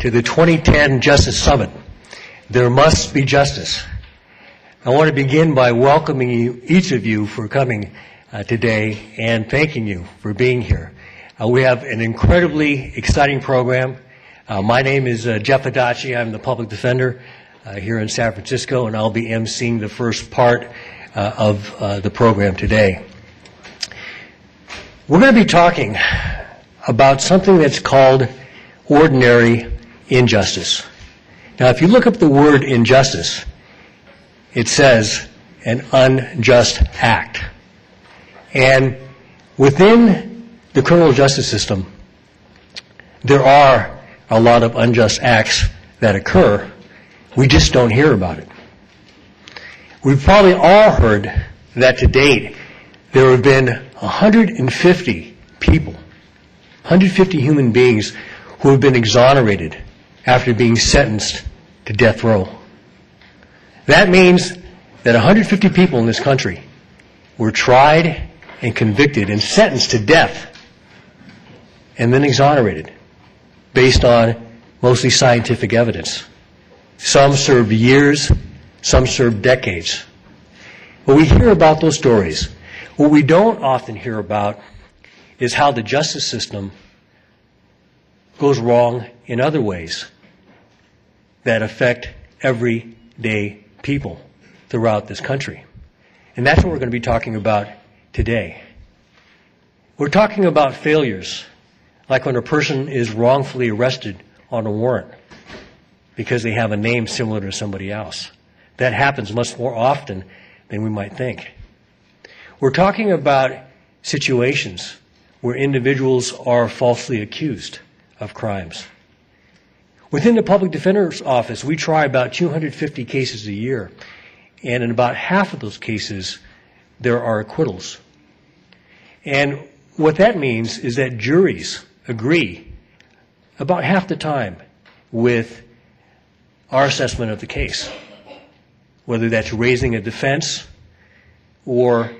to the 2010 Justice Summit. There must be justice. I want to begin by welcoming you, each of you for coming uh, today and thanking you for being here. Uh, we have an incredibly exciting program. Uh, my name is uh, Jeff Adachi. I'm the public defender uh, here in San Francisco, and I'll be emceeing the first part uh, of the program today. We're going to be talking about something that's called ordinary injustice. Now, if you look up the word injustice, it says an unjust act. And within the criminal justice system, there are a lot of unjust acts that occur. We just don't hear about it. We've probably all heard that to date there have been 150 people, 150 human beings who have been exonerated after being sentenced to death row. That means that 150 people in this country were tried and convicted and sentenced to death and then exonerated based on mostly scientific evidence. Some served years, some served decades. When we hear about those stories, what we don't often hear about is how the justice system goes wrong in other ways that affect everyday people throughout this country. And that's what we're going to be talking about today. We're talking about failures, like when a person is wrongfully arrested on a warrant because they have a name similar to somebody else. That happens much more often than we might think. We're talking about situations where individuals are falsely accused of crimes. Within the public defender's office, we try about 250 cases a year, and in about half of those cases, there are acquittals. And what that means is that juries agree about half the time with our assessment of the case, whether that's raising a defense or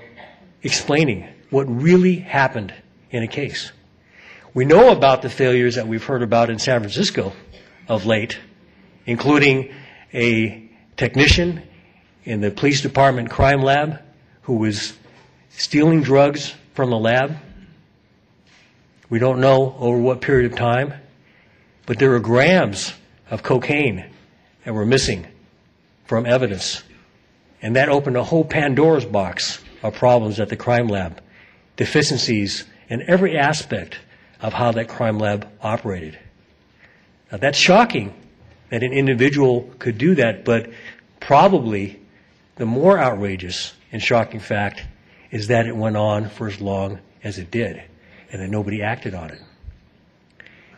explaining what really happened in a case. We know about the failures that we've heard about in San Francisco of late, including a technician in the police department crime lab who was stealing drugs from the lab. We don't know over what period of time, but there are grams of cocaine that were missing from evidence. And that opened a whole Pandora's box of problems at the crime lab, deficiencies in every aspect of how that crime lab operated. Now, that's shocking that an individual could do that, but probably the more outrageous and shocking fact is that it went on for as long as it did and that nobody acted on it.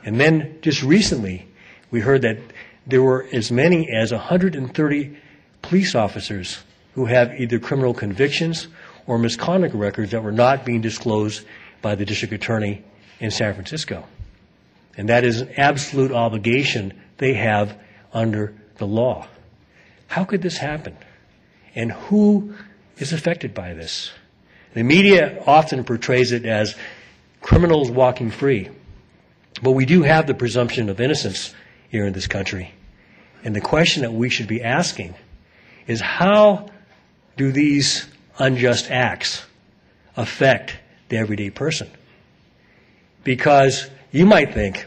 And then just recently, we heard that there were as many as 130 police officers who have either criminal convictions or misconduct records that were not being disclosed by the district attorney in San Francisco. And that is an absolute obligation they have under the law. How could this happen? And who is affected by this? The media often portrays it as criminals walking free. But we do have the presumption of innocence here in this country. And the question that we should be asking is how do these unjust acts affect the everyday person? Because you might think,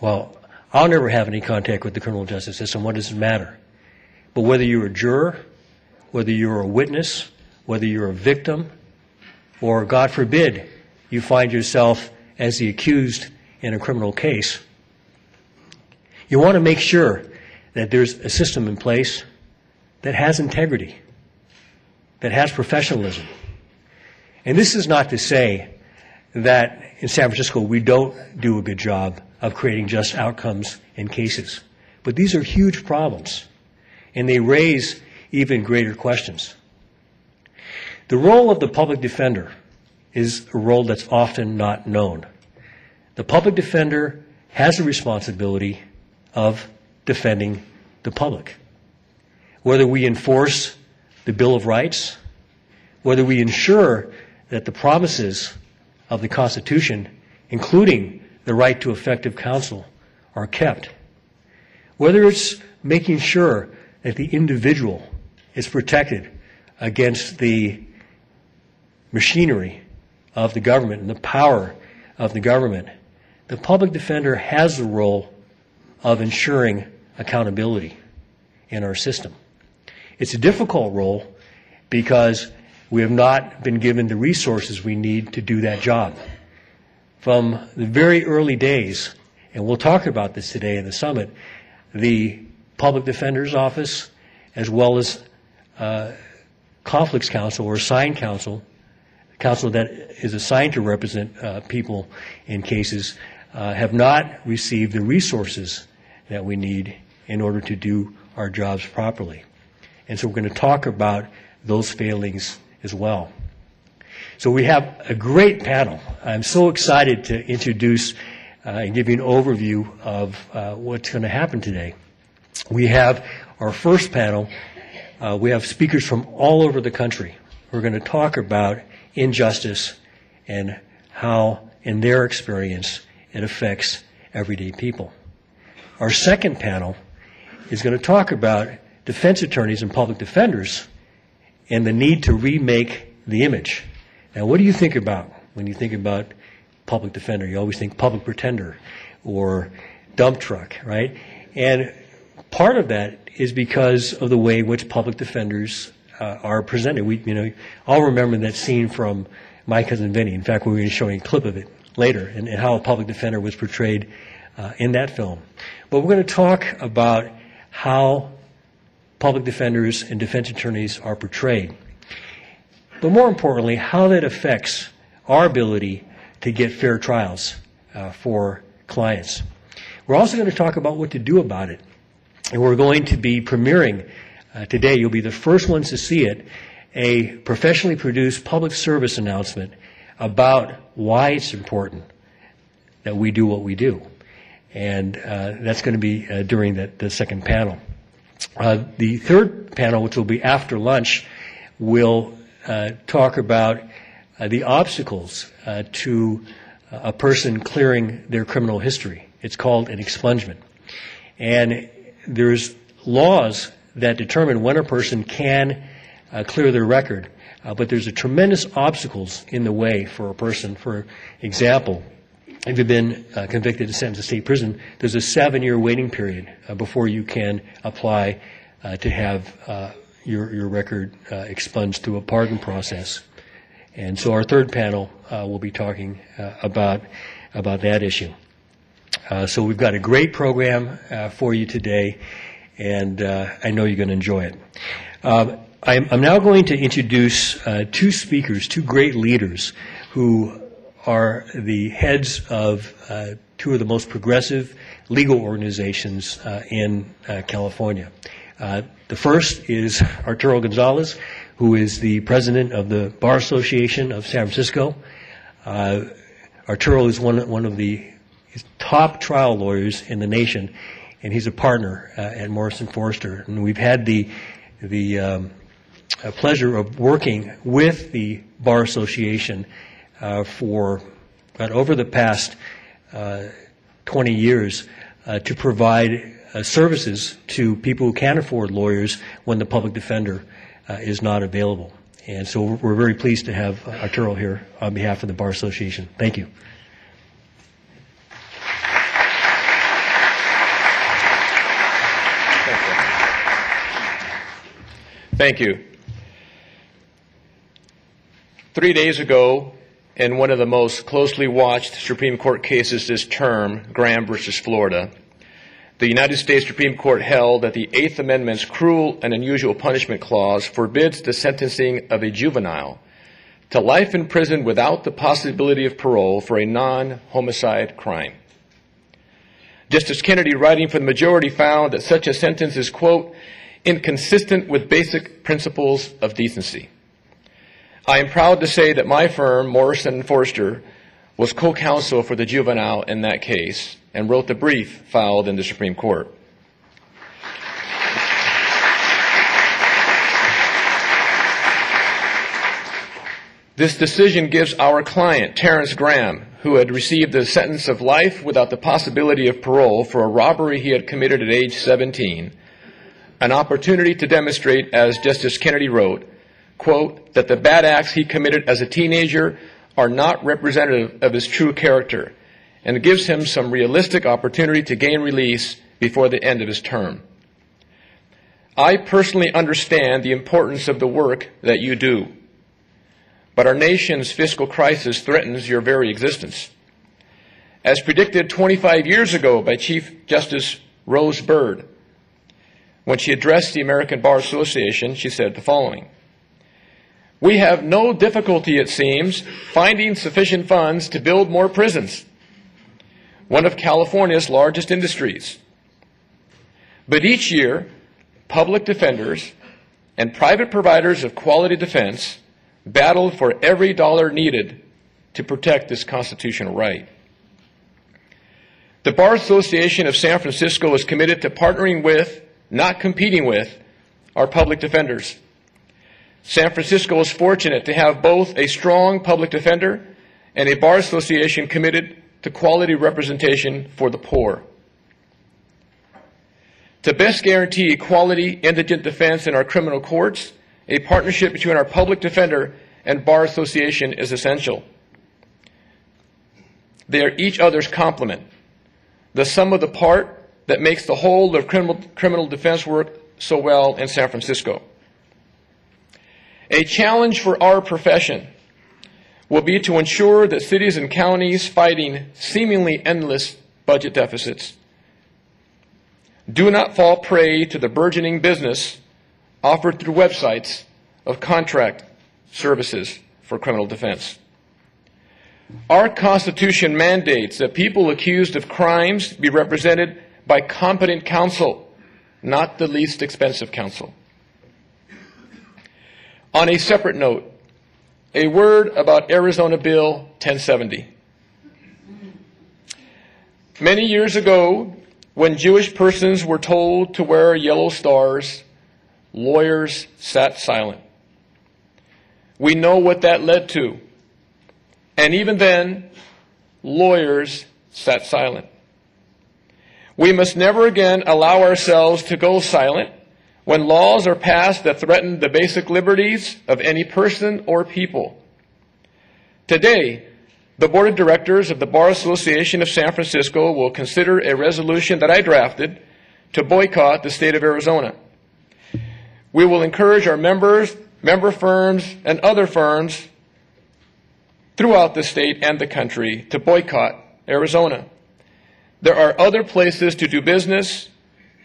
well, I'll never have any contact with the criminal justice system. What does it matter? But whether you're a juror, whether you're a witness, whether you're a victim, or God forbid, you find yourself as the accused in a criminal case, you want to make sure that there's a system in place that has integrity, that has professionalism. And this is not to say that in San Francisco we don't do a good job of creating just outcomes in cases. But these are huge problems, and they raise even greater questions. The role of the public defender is a role that's often not known. The public defender has a responsibility of defending the public. Whether we enforce the Bill of Rights, whether we ensure that the promises of the Constitution, including the right to effective counsel, are kept. whether it's making sure that the individual is protected against the machinery of the government and the power of the government, the public defender has the role of ensuring accountability in our system. It's a difficult role because we have not been given the resources we need to do that job. From the very early days, and we'll talk about this today in the summit, the Public Defender's Office, as well as uh, Conflicts Counsel or assigned counsel, counsel that is assigned to represent uh, people in cases, uh, have not received the resources that we need in order to do our jobs properly. And so we're going to talk about those failings as well. So we have a great panel. I'm so excited to introduce uh, and give you an overview of uh, what's going to happen today. We have our first panel. Uh, we have speakers from all over the country. We're going to talk about injustice and how, in their experience, it affects everyday people. Our second panel is going to talk about defense attorneys and public defenders and the need to remake the image. Now, what do you think about when you think about public defender? You always think public pretender or dump truck, right? And part of that is because of the way in which public defenders uh, are presented. We, you know, all remember that scene from My Cousin Vinny. In fact, we're going to show you a clip of it later and, and how a public defender was portrayed uh, in that film. But we're going to talk about how public defenders and defense attorneys are portrayed. But more importantly, how that affects our ability to get fair trials uh, for clients. We're also going to talk about what to do about it. And we're going to be premiering uh, today, you'll be the first ones to see it, a professionally produced public service announcement about why it's important that we do what we do. And uh, that's going to be uh, during the, the second panel. Uh, the third panel, which will be after lunch, will uh, talk about uh, the obstacles uh, to a person clearing their criminal history. It's called an expungement. And there's laws that determine when a person can uh, clear their record, uh, but there's a tremendous obstacles in the way for a person. For example, if you've been uh, convicted and sentenced to state prison, there's a seven-year waiting period uh, before you can apply uh, to have uh, your your record uh, expunged through a pardon process. And so our third panel uh, will be talking about about that issue. so we've got a great program for you today, and I know you're going to enjoy it. Um, I'm, I'm, now going to introduce two speakers, two great leaders who are the heads of uh, two of the most progressive legal organizations uh, in uh, California. Uh, the first is Arturo Gonzalez, who is the president of the Bar Association of San Francisco. Uh, Arturo is one, one of the top trial lawyers in the nation, and he's a partner uh, at Morrison Foerster. And we've had the the um, pleasure of working with the Bar Association for about over the past uh, 20 years uh, to provide services to people who can't afford lawyers when the public defender is not available. And so we're very pleased to have Arturo here on behalf of the Bar Association. Thank you. Thank you. Three days ago, in one of the most closely watched Supreme Court cases this term, Graham versus Florida, the United States Supreme Court held that the Eighth Amendment's cruel and unusual punishment clause forbids the sentencing of a juvenile to life in prison without the possibility of parole for a non homicide crime. Justice Kennedy, writing for the majority, found that such a sentence is, quote, inconsistent with basic principles of decency. I am proud to say that my firm, Morrison Foerster, was co-counsel for the juvenile in that case and wrote the brief filed in the Supreme Court. This decision gives our client, Terrence Graham, who had received a sentence of life without the possibility of parole for a robbery he had committed at age 17, an opportunity to demonstrate, as Justice Kennedy wrote, quote, that the bad acts he committed as a teenager are not representative of his true character, and it gives him some realistic opportunity to gain release before the end of his term. I personally understand the importance of the work that you do, but our nation's fiscal crisis threatens your very existence. As predicted 25 years ago by Chief Justice Rose Bird, when she addressed the American Bar Association, she said the following We have no difficulty, it seems, finding sufficient funds to build more prisons, one of California's largest industries. But each year, public defenders and private providers of quality defense battle for every dollar needed to protect this constitutional right. The Bar Association of San Francisco is committed to partnering with, not competing with, our public defenders. San Francisco is fortunate to have both a strong public defender and a bar association committed to quality representation for the poor. To best guarantee quality indigent defense in our criminal courts, a partnership between our public defender and bar association is essential. They are each other's complement, the sum of the part that makes the whole of criminal, criminal defense work so well in San Francisco. A challenge for our profession will be to ensure that cities and counties fighting seemingly endless budget deficits do not fall prey to the burgeoning business offered through websites of contract services for criminal defense. Our Constitution mandates that people accused of crimes be represented by competent counsel, not the least expensive counsel. On a separate note, a word about Arizona Bill 1070. Many years ago, when Jewish persons were told to wear yellow stars, lawyers sat silent. We know what that led to. And even then, lawyers sat silent. We must never again allow ourselves to go silent when laws are passed that threaten the basic liberties of any person or people. Today, the Board of Directors of the Bar Association of San Francisco will consider a resolution that I drafted to boycott the state of Arizona. We will encourage our members, member firms, and other firms throughout the state and the country to boycott Arizona. There are other places to do business,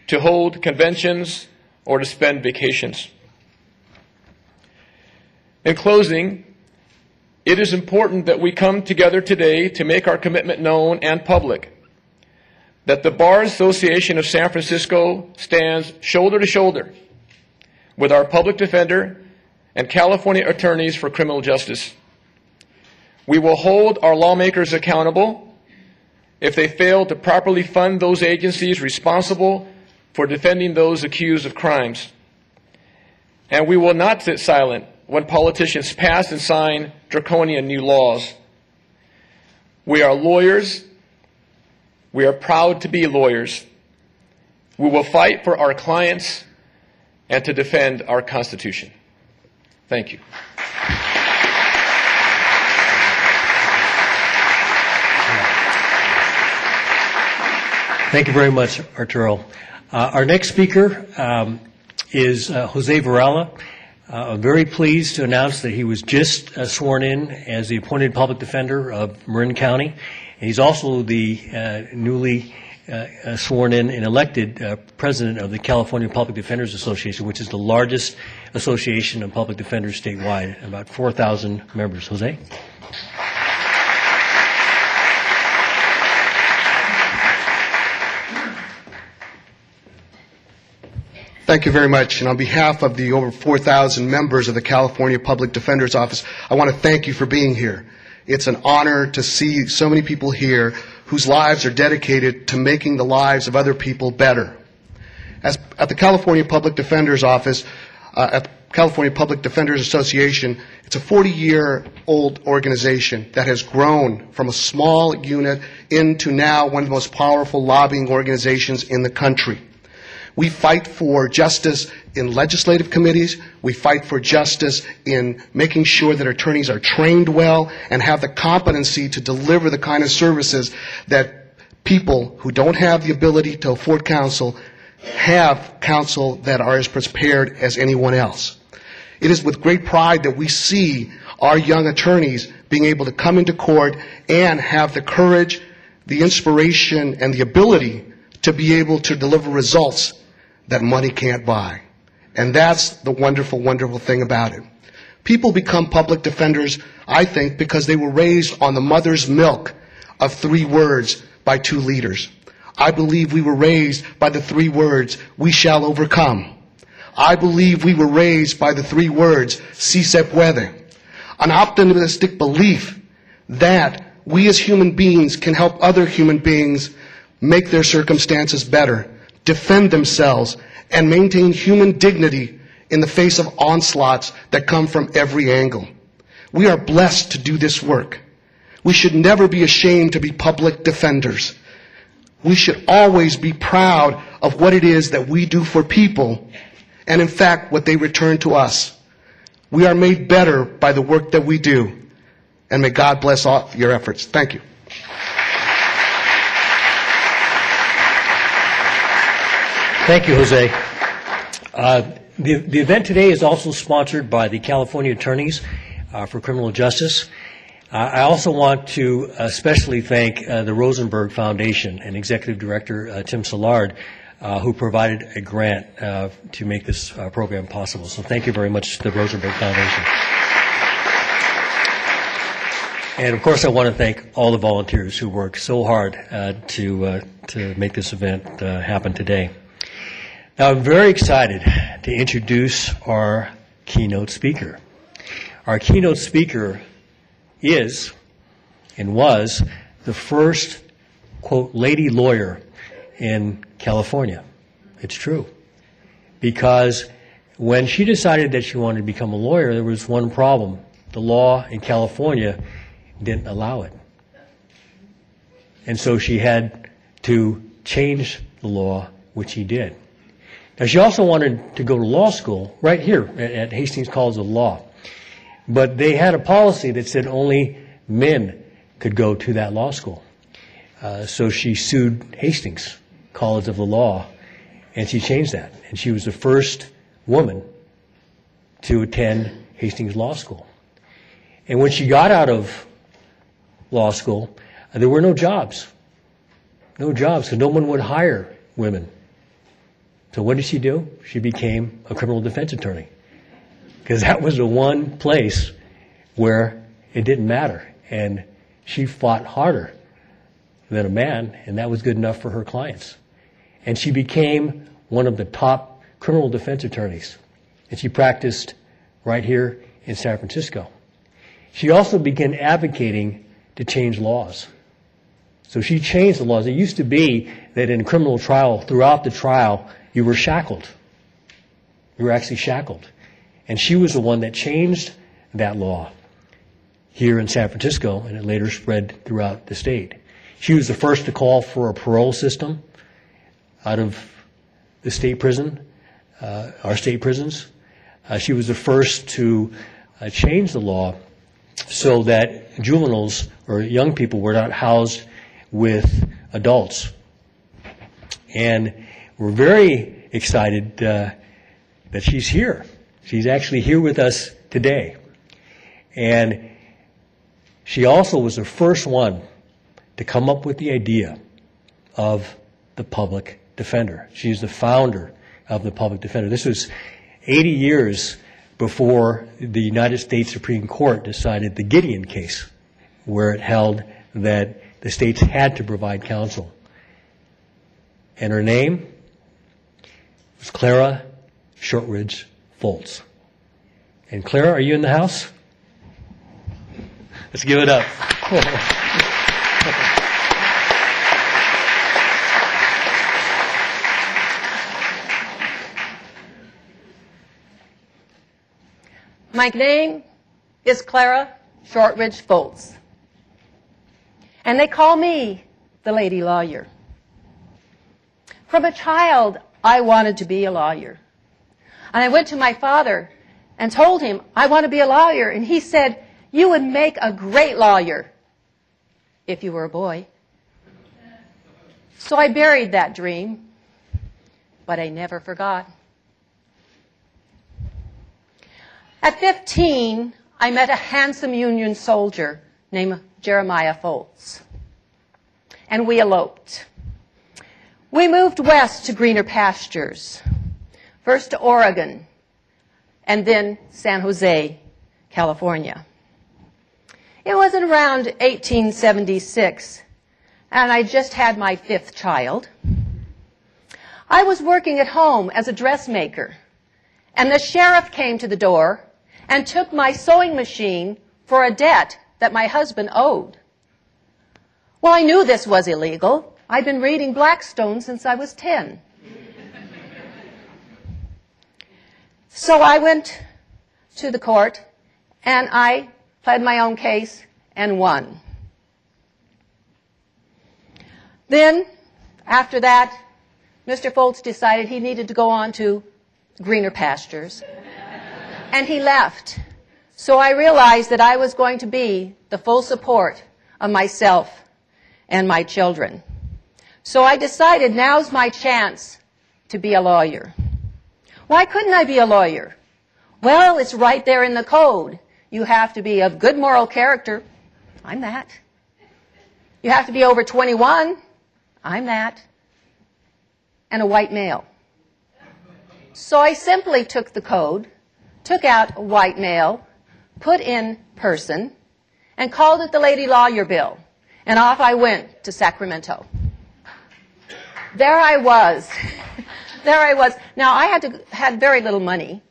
to hold conventions, or to spend vacations. In closing, it is important that we come together today to make our commitment known and public. That the Bar Association of San Francisco stands shoulder to shoulder with our public defender and California attorneys for criminal justice. We will hold our lawmakers accountable if they fail to properly fund those agencies responsible for defending those accused of crimes. And we will not sit silent when politicians pass and sign draconian new laws. We are lawyers. We are proud to be lawyers. We will fight for our clients and to defend our Constitution. Thank you. Thank you very much, Arturo. Uh, our next speaker um, is uh, Jose Varela. Uh, I'm very pleased to announce that he was just uh, sworn in as the appointed public defender of Marin County. And he's also the uh, newly uh, uh, sworn in and elected uh, president of the California Public Defenders Association, which is the largest association of public defenders statewide, about 4,000 members. Jose? Thank you very much. And on behalf of the over 4,000 members of the California Public Defender's Office, I want to thank you for being here. It's an honor to see so many people here whose lives are dedicated to making the lives of other people better. As, at the California Public Defender's Office, uh, at California Public Defenders Association, it's a 40-year-old organization that has grown from a small unit into now one of the most powerful lobbying organizations in the country. We fight for justice in legislative committees. We fight for justice in making sure that attorneys are trained well and have the competency to deliver the kind of services that people who don't have the ability to afford counsel have counsel that are as prepared as anyone else. It is with great pride that we see our young attorneys being able to come into court and have the courage, the inspiration, and the ability to be able to deliver results that money can't buy. And that's the wonderful, wonderful thing about it. People become public defenders, I think, because they were raised on the mother's milk of three words by two leaders. I believe we were raised by the three words, we shall overcome. I believe we were raised by the three words, si se puede. An optimistic belief that we as human beings can help other human beings make their circumstances better, defend themselves, and maintain human dignity in the face of onslaughts that come from every angle. We are blessed to do this work. We should never be ashamed to be public defenders. We should always be proud of what it is that we do for people and, in fact, what they return to us. We are made better by the work that we do. And may God bless all your efforts. Thank you. Thank you, Jose. Uh, the, the event today is also sponsored by the California Attorneys uh, for Criminal Justice. Uh, I also want to especially thank uh, the Rosenberg Foundation and Executive Director uh, Tim Silard, uh, who provided a grant uh, to make this uh, program possible. So thank you very much to the Rosenberg Foundation. And of course, I want to thank all the volunteers who worked so hard to to make this event happen today. Now, I'm very excited to introduce our keynote speaker. Our keynote speaker is and was the first, quote, lady lawyer in California. It's true. Because when she decided that she wanted to become a lawyer, there was one problem. The law in California didn't allow it. And so she had to change the law, which she did. Now, she also wanted to go to law school right here at, Hastings College of Law. But they had a policy that said only men could go to that law school. Uh, so she sued Hastings College of the Law, and she changed that. And she was the first woman to attend Hastings Law School. And when she got out of law school, uh, there were no jobs. No jobs, because no one would hire women. So what did she do? She became a criminal defense attorney. Because that was the one place where it didn't matter. And she fought harder than a man, and that was good enough for her clients. And she became one of the top criminal defense attorneys. And she practiced right here in San Francisco. She also began advocating to change laws. So she changed the laws. It used to be that in a criminal trial, throughout the trial, you were shackled. You were actually shackled. And she was the one that changed that law here in San Francisco, and it later spread throughout the state. She was the first to call for a parole system out of the state prison, uh, our state prisons. Uh, she was the first to uh, change the law so that juveniles or young people were not housed with adults. And we're very excited uh, that she's here. She's actually here with us today. And she also was the first one to come up with the idea of the public defender. She's the founder of the public defender. This was 80 years before the United States Supreme Court decided the Gideon case, where it held that the states had to provide counsel. And her name was Clara Shortridge Foltz. And Clara, are you in the house? Let's give it up. My name is Clara Shortridge Foltz. And they call me the lady lawyer. From a child, I wanted to be a lawyer. And I went to my father and told him, I want to be a lawyer. And he said, You would make a great lawyer if you were a boy. So I buried that dream, but I never forgot. At 15, I met a handsome Union soldier named Jeremiah Foltz, and we eloped. We moved west to greener pastures, first to Oregon, and then San Jose, California. It was around 1876, and I just had my fifth child. I was working at home as a dressmaker, and the sheriff came to the door and took my sewing machine for a debt that my husband owed. Well, I knew this was illegal. I'd been reading Blackstone since I was 10. So I went to the court and I pled my own case and won. Then, after that, Mr. Foltz decided he needed to go on to greener pastures. And he left. So I realized that I was going to be the full support of myself and my children. So I decided now's my chance to be a lawyer. Why couldn't I be a lawyer? Well, it's right there in the code. You have to be of good moral character. I'm that. You have to be over 21. I'm that. And a white male. So I simply took the code, took out white male, put in person, and called it the Lady Lawyer Bill. And off I went to Sacramento. There I was. there I was. Now I had to, had very little money.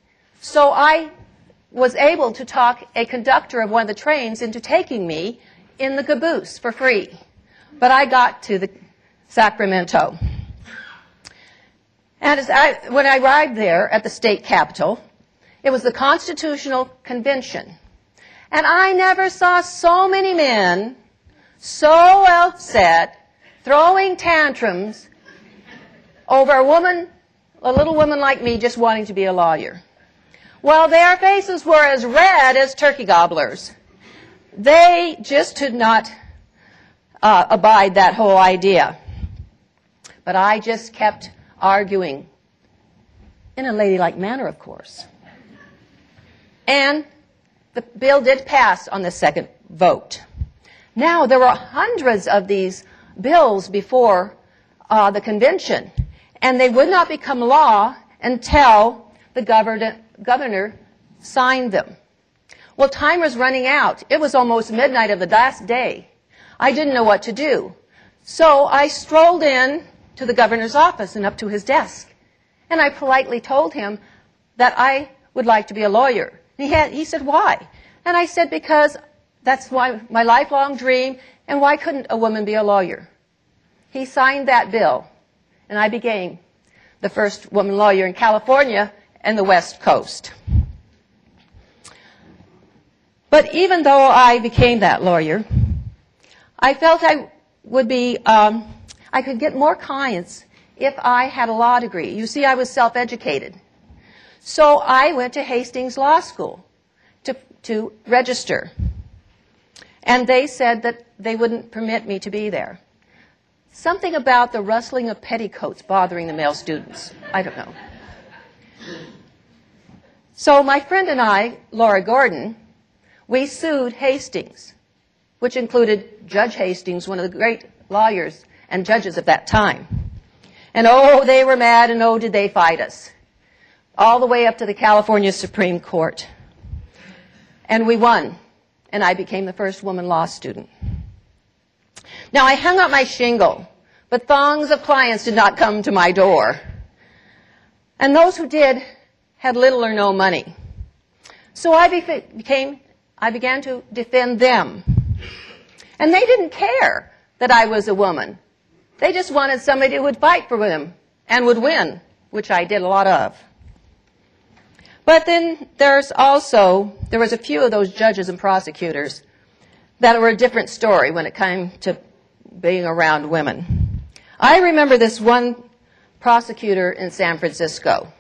So I was able to talk a conductor of one of the trains into taking me in the caboose for free. But I got to the Sacramento. And I, when I arrived there at the state capitol, it was the Constitutional Convention. And I never saw so many men so upset, throwing tantrums over a woman, a little woman like me just wanting to be a lawyer. Well, their faces were as red as turkey gobblers. They just could not uh, abide that whole idea. But I just kept arguing in a ladylike manner, of course. And the bill did pass on the second vote. Now, there were hundreds of these bills before uh, the convention, and they would not become law until the governor, signed them. Well, time was running out. It was almost midnight of the last day. I didn't know what to do. So I strolled in to the governor's office and up to his desk. And I politely told him that I would like to be a lawyer. He, had, he said, why? And I said, because that's why my lifelong dream, and why couldn't a woman be a lawyer? He signed that bill, and I became the first woman lawyer in California and the West Coast. But even though I became that lawyer, I felt I would be, um, I could get more clients if I had a law degree. You see, I was self-educated. So I went to Hastings Law School to, to register. And they said that they wouldn't permit me to be there. Something about the rustling of petticoats bothering the male students. I don't know. So my friend and I, Laura Gordon, we sued Hastings, which included Judge Hastings, one of the great lawyers and judges of that time. And oh, they were mad and oh, did they fight us. All the way up to the California Supreme Court. And we won. And I became the first woman law student. Now I hung up my shingle, but thongs of clients did not come to my door. And those who did had little or no money. So I became I began to defend them. And they didn't care that I was a woman. They just wanted somebody who would fight for them and would win, which I did a lot of. But then there's also, there was a few of those judges and prosecutors that were a different story when it came to being around women. I remember this one prosecutor in San Francisco.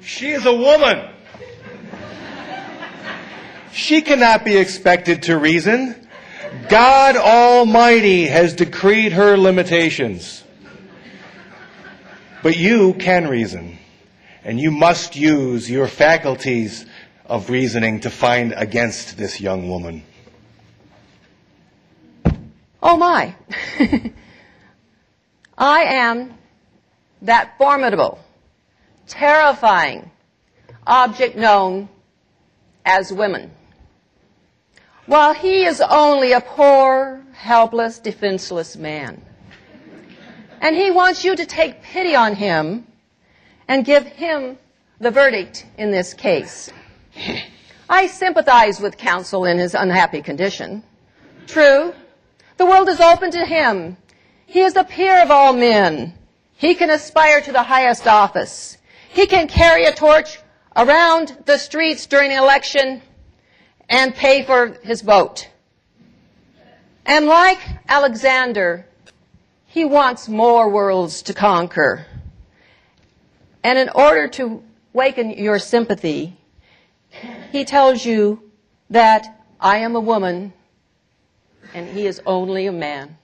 She is a woman. She cannot be expected to reason. God Almighty has decreed her limitations. But you can reason, and you must use your faculties of reasoning to find against this young woman. Oh my. I am that formidable, terrifying object known as women. While he is only a poor, helpless, defenseless man. And he wants you to take pity on him and give him the verdict in this case. I sympathize with counsel in his unhappy condition. True, the world is open to him. He is the peer of all men. He can aspire to the highest office. He can carry a torch around the streets during an election and pay for his vote. And like Alexander, he wants more worlds to conquer. And in order to waken your sympathy, he tells you that I am a woman and he is only a man.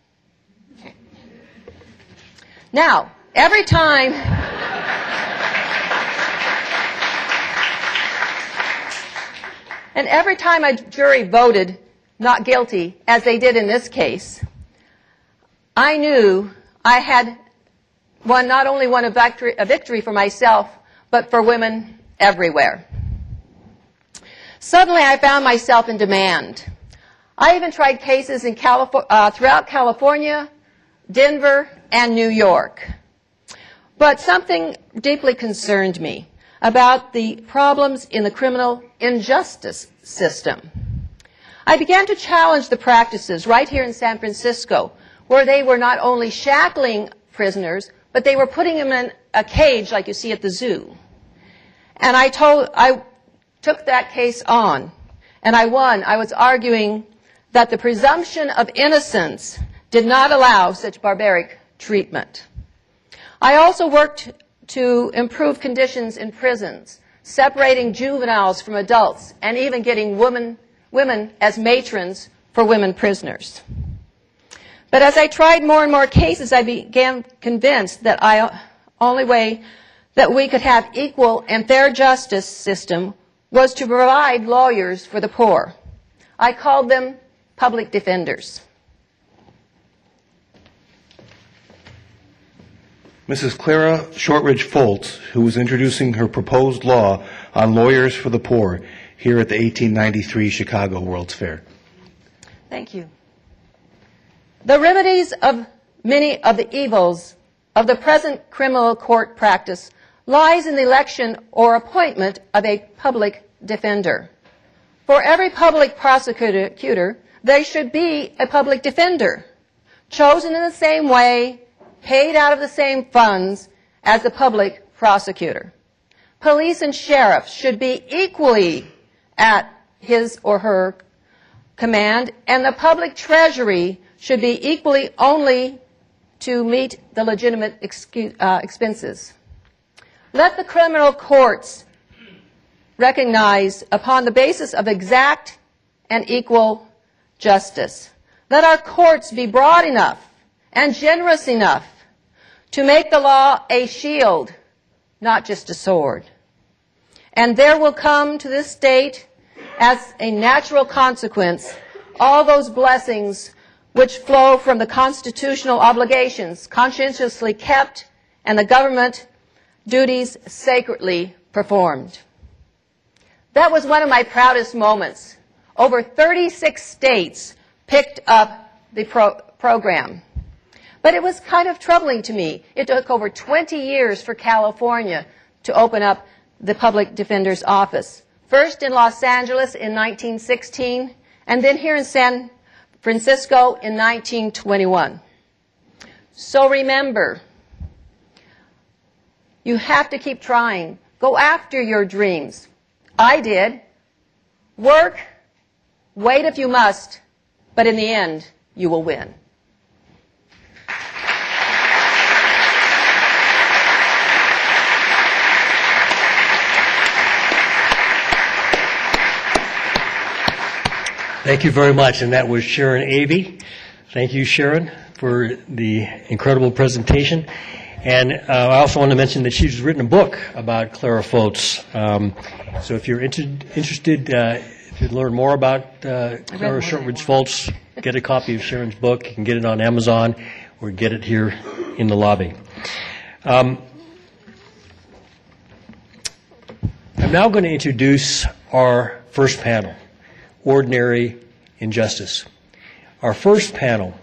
Now, every time And every time a jury voted not guilty, as they did in this case, I knew I had won not only won a victory, a victory for myself, but for women everywhere. Suddenly I found myself in demand. I even tried cases in uh, throughout California, Denver, and New York. But something deeply concerned me about the problems in the criminal injustice system. I began to challenge the practices right here in San Francisco, where they were not only shackling prisoners, but they were putting them in a cage like you see at the zoo. And I told, I took that case on, and I won. I was arguing that the presumption of innocence did not allow such barbaric treatment. I also worked to improve conditions in prisons, separating juveniles from adults, and even getting women, women as matrons for women prisoners. But as I tried more and more cases, I began convinced that the only way that we could have equal and fair justice system was to provide lawyers for the poor. I called them public defenders. Mrs. Clara Shortridge Foltz, who was introducing her proposed law on lawyers for the poor here at the 1893 Chicago World's Fair. Thank you. The remedies of many of the evils of the present criminal court practice lies in the election or appointment of a public defender. For every public prosecutor, there should be a public defender, chosen in the same way paid out of the same funds as the public prosecutor. Police and sheriffs should be equally at his or her command, and the public treasury should be equally only to meet the legitimate uh, expenses. Let the criminal courts recognize upon the basis of exact and equal justice. Let our courts be broad enough and generous enough to make the law a shield, not just a sword. And there will come to this state, as a natural consequence, all those blessings which flow from the constitutional obligations conscientiously kept and the government duties sacredly performed. That was one of my proudest moments. Over 36 states picked up the pro- program. But it was kind of troubling to me. It took over 20 years for California to open up the public defender's office. First in Los Angeles in 1916, and then here in San Francisco in 1921. So remember, you have to keep trying Go after your dreams. I did. Work, wait if you must, but in the end, you will win. Thank you very much. And that was Sharon Avey. Thank you, Sharon, for the incredible presentation. And uh, I also want to mention that she's written a book about Clara Foltz. Um, so if you're inter- interested uh, to learn more about uh, Clara Shortridge Foltz, get a copy of Sharon's book. You can get it on Amazon or get it here in the lobby. Um, I'm now going to introduce our first panel ordinary injustice. Our first panel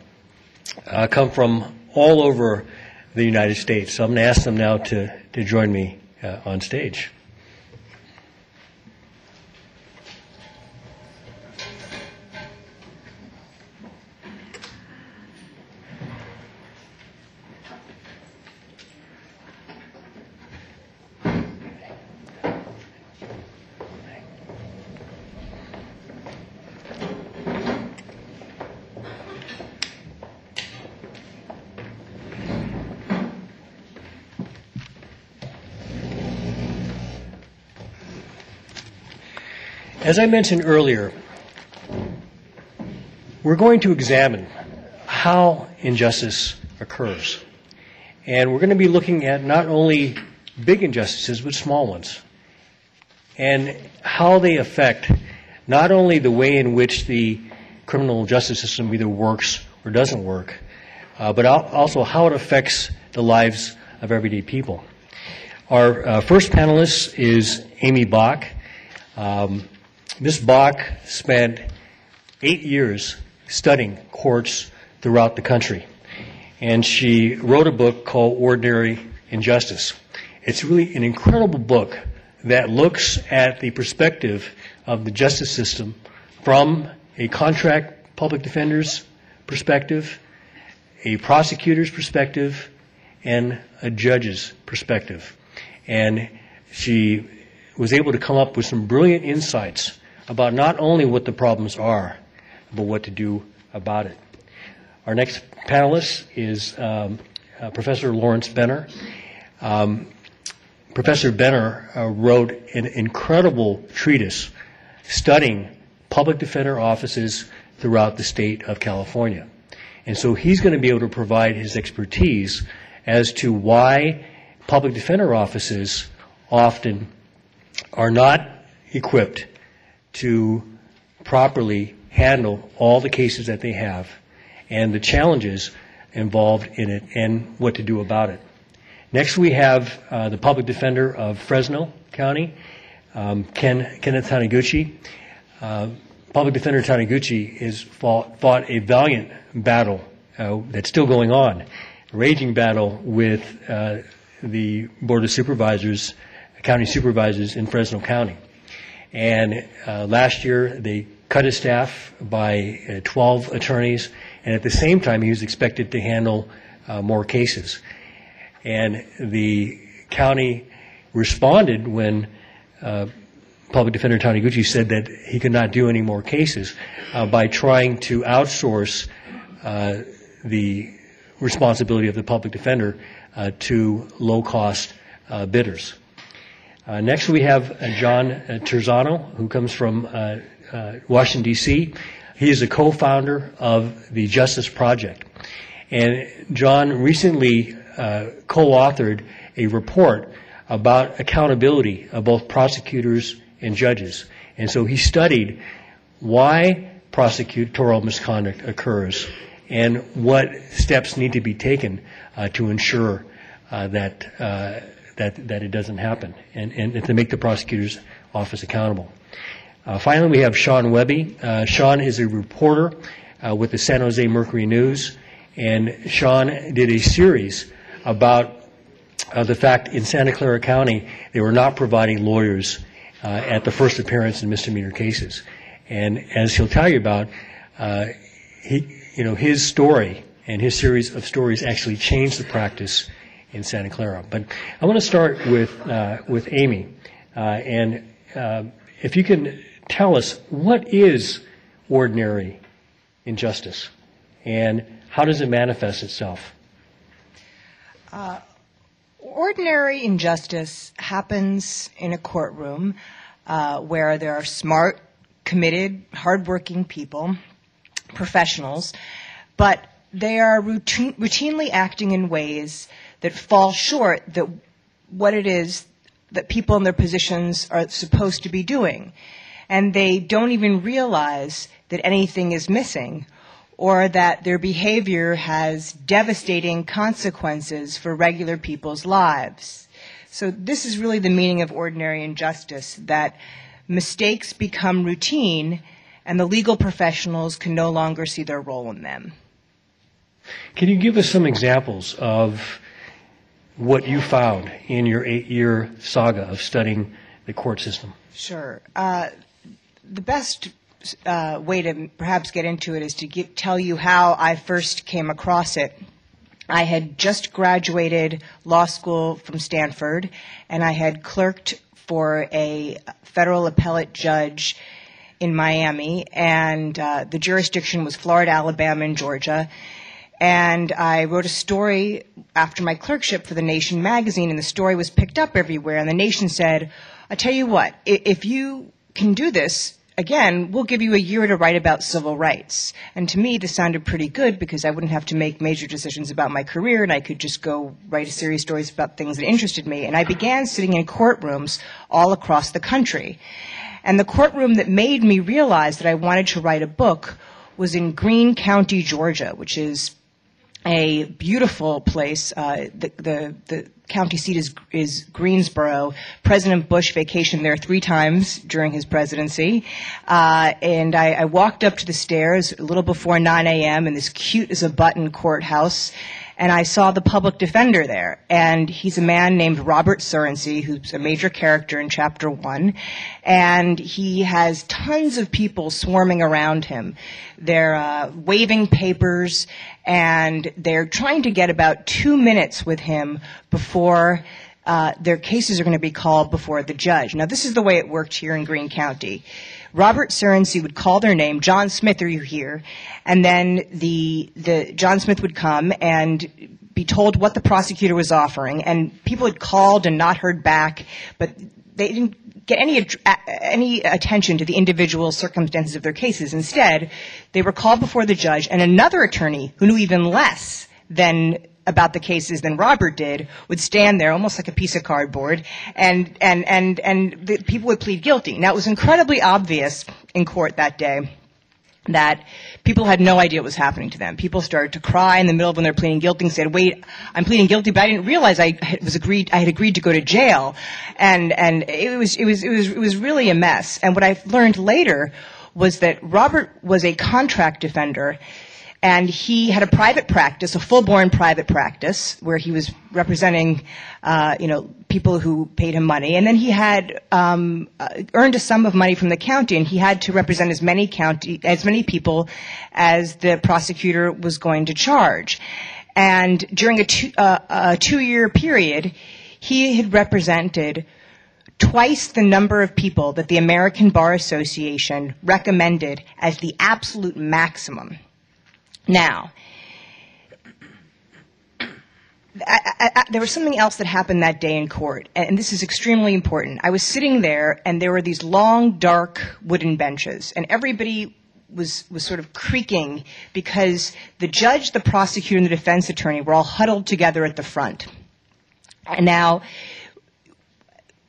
uh, come from all over the United States, so I'm going to ask them now to, to join me uh, on stage. As I mentioned earlier, we're going to examine how injustice occurs. And we're going to be looking at not only big injustices, but small ones. And how they affect not only the way in which the criminal justice system either works or doesn't work, uh, but also how it affects the lives of everyday people. Our uh, first panelist is Amy Bach. Um, Ms. Bach spent eight years studying courts throughout the country, and she wrote a book called Ordinary Injustice. It's really an incredible book that looks at the perspective of the justice system from a contract public defender's perspective, a prosecutor's perspective, and a judge's perspective. And she was able to come up with some brilliant insights about not only what the problems are, but what to do about it. Our next panelist is um, uh, Professor Lawrence Benner. Um, Professor Benner uh, wrote an incredible treatise studying public defender offices throughout the state of California. And so he's going to be able to provide his expertise as to why public defender offices often are not equipped to properly handle all the cases that they have and the challenges involved in it and what to do about it. Next, we have uh, the public defender of Fresno County, um, Ken, Kenneth Taniguchi. Uh, public defender Taniguchi has fought, fought a valiant battle uh, that's still going on, a raging battle with uh, the Board of Supervisors, county supervisors in Fresno County. And uh, last year, they cut his staff by uh, 12 attorneys, and at the same time, he was expected to handle uh, more cases. And the county responded when uh, Public Defender Taniguchi said that he could not do any more cases uh, by trying to outsource uh, the responsibility of the public defender uh, to low-cost uh, bidders. Uh, next, we have uh, John uh, Terzano, who comes from uh, Washington, D.C. He is a co-founder of the Justice Project. And John recently co-authored a report about accountability of both prosecutors and judges. And so he studied why prosecutorial misconduct occurs and what steps need to be taken uh, to ensure uh, that, that, that it doesn't happen and, and to make the prosecutor's office accountable. Uh, finally, we have Sean Webby. Uh, Sean is a reporter uh, with the San Jose Mercury News, and Sean did a series about uh, the fact in Santa Clara County they were not providing lawyers uh, at the first appearance in misdemeanor cases. And as he'll tell you about, uh, he, you know, his story and his series of stories actually changed the practice in Santa Clara. But I want to start with, uh, with Amy. Uh, and uh, if you can tell us what is ordinary injustice and how does it manifest itself? Ordinary injustice happens in a courtroom uh, where there are smart, committed, hardworking people, professionals, but they are routine, routinely acting in ways that fall short that what it is that people in their positions are supposed to be doing. And they don't even realize that anything is missing or that their behavior has devastating consequences for regular people's lives. So this is really the meaning of ordinary injustice, that mistakes become routine and the legal professionals can no longer see their role in them. Can you give us some examples of what you found in your eight-year saga of studying the court system? Sure. Uh, the best uh, way to perhaps get into it is to get, tell you how I first came across it. I had just graduated law school from Stanford, and I had clerked for a federal appellate judge in Miami, and uh, the jurisdiction was Florida, Alabama, and Georgia. And I wrote a story after my clerkship for The Nation magazine, and the story was picked up everywhere. And The Nation said, I tell you what, if you can do this, again, we'll give you a year to write about civil rights. And to me, this sounded pretty good because I wouldn't have to make major decisions about my career and I could just go write a series of stories about things that interested me. And I began sitting in courtrooms all across the country. And the courtroom that made me realize that I wanted to write a book was in Greene County, Georgia, which is a beautiful place. Uh, the, the, the county seat is, is Greensboro. President Bush vacationed there three times during his presidency. Uh, and I, I walked up to the stairs a little before 9 a.m. in this cute as a button courthouse and I saw the public defender there. And he's a man named Robert Surrency, who's a major character in chapter one. And he has tons of people swarming around him. They're uh, waving papers, and they're trying to get about two minutes with him before uh, their cases are going to be called before the judge. Now, this is the way it worked here in Greene County. Robert Surrency would call their name, John Smith, are you here? And then the, the, John Smith would come and be told what the prosecutor was offering, and people had called and not heard back, but they didn't get any any attention to the individual circumstances of their cases. Instead, they were called before the judge, and another attorney who knew even less than about the cases than Robert did would stand there almost like a piece of cardboard and and and and the people would plead guilty. Now it was incredibly obvious in court that day that people had no idea what was happening to them. People started to cry in the middle of when they're pleading guilty and said, "Wait, I'm pleading guilty, but I didn't realize I was agreed. I had agreed to go to jail," and and it was it was it was it was really a mess. And what I learned later was that Robert was a contract defender and he had a private practice, a full-born private practice, where he was representing, uh, you know, people who paid him money. And then he had um, uh, earned a sum of money from the county, and he had to represent as many county, as many people as the prosecutor was going to charge. And during a, two, uh, a two-year period, he had represented twice the number of people that the American Bar Association recommended as the absolute maximum now, I, I, there was something else that happened that day in court, and this is extremely important. I was sitting there, and there were these long, dark wooden benches, and everybody was was sort of creaking because the judge, the prosecutor, and the defense attorney were all huddled together at the front. And now,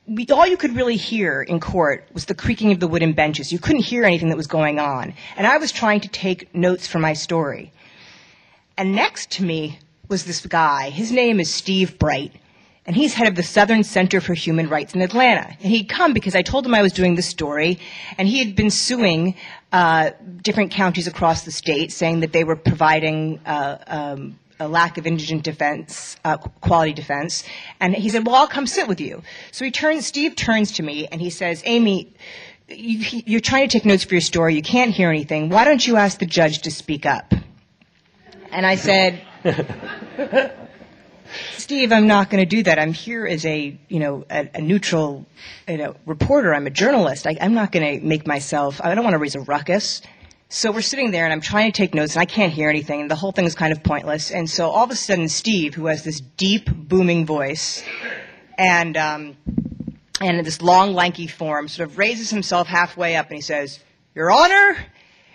we, all you could really hear in court was the creaking of the wooden benches. You couldn't hear anything that was going on. And I was trying to take notes for my story. And next to me was this guy. His name is Steve Bright. And he's head of the Southern Center for Human Rights in Atlanta. And he'd come because I told him I was doing this story, and he had been suing uh, different counties across the state, saying that they were providing uh, um, a lack of indigent defense, uh, quality defense. And he said, well, I'll come sit with you. So he turns, Steve turns to me and he says, Amy, you, are trying to take notes for your story. You can't hear anything. Why don't you ask the judge to speak up? And I said, Steve, I'm not going to do that. I'm here as a, you know, a, a neutral, you know, reporter. I'm a journalist. I, I'm not going to make myself. I don't want to raise a ruckus. So we're sitting there, and I'm trying to take notes, and I can't hear anything, and the whole thing is kind of pointless. And so all of a sudden, Steve, who has this deep, booming voice, and um, and this long, lanky form, sort of raises himself halfway up, and he says, "Your Honor,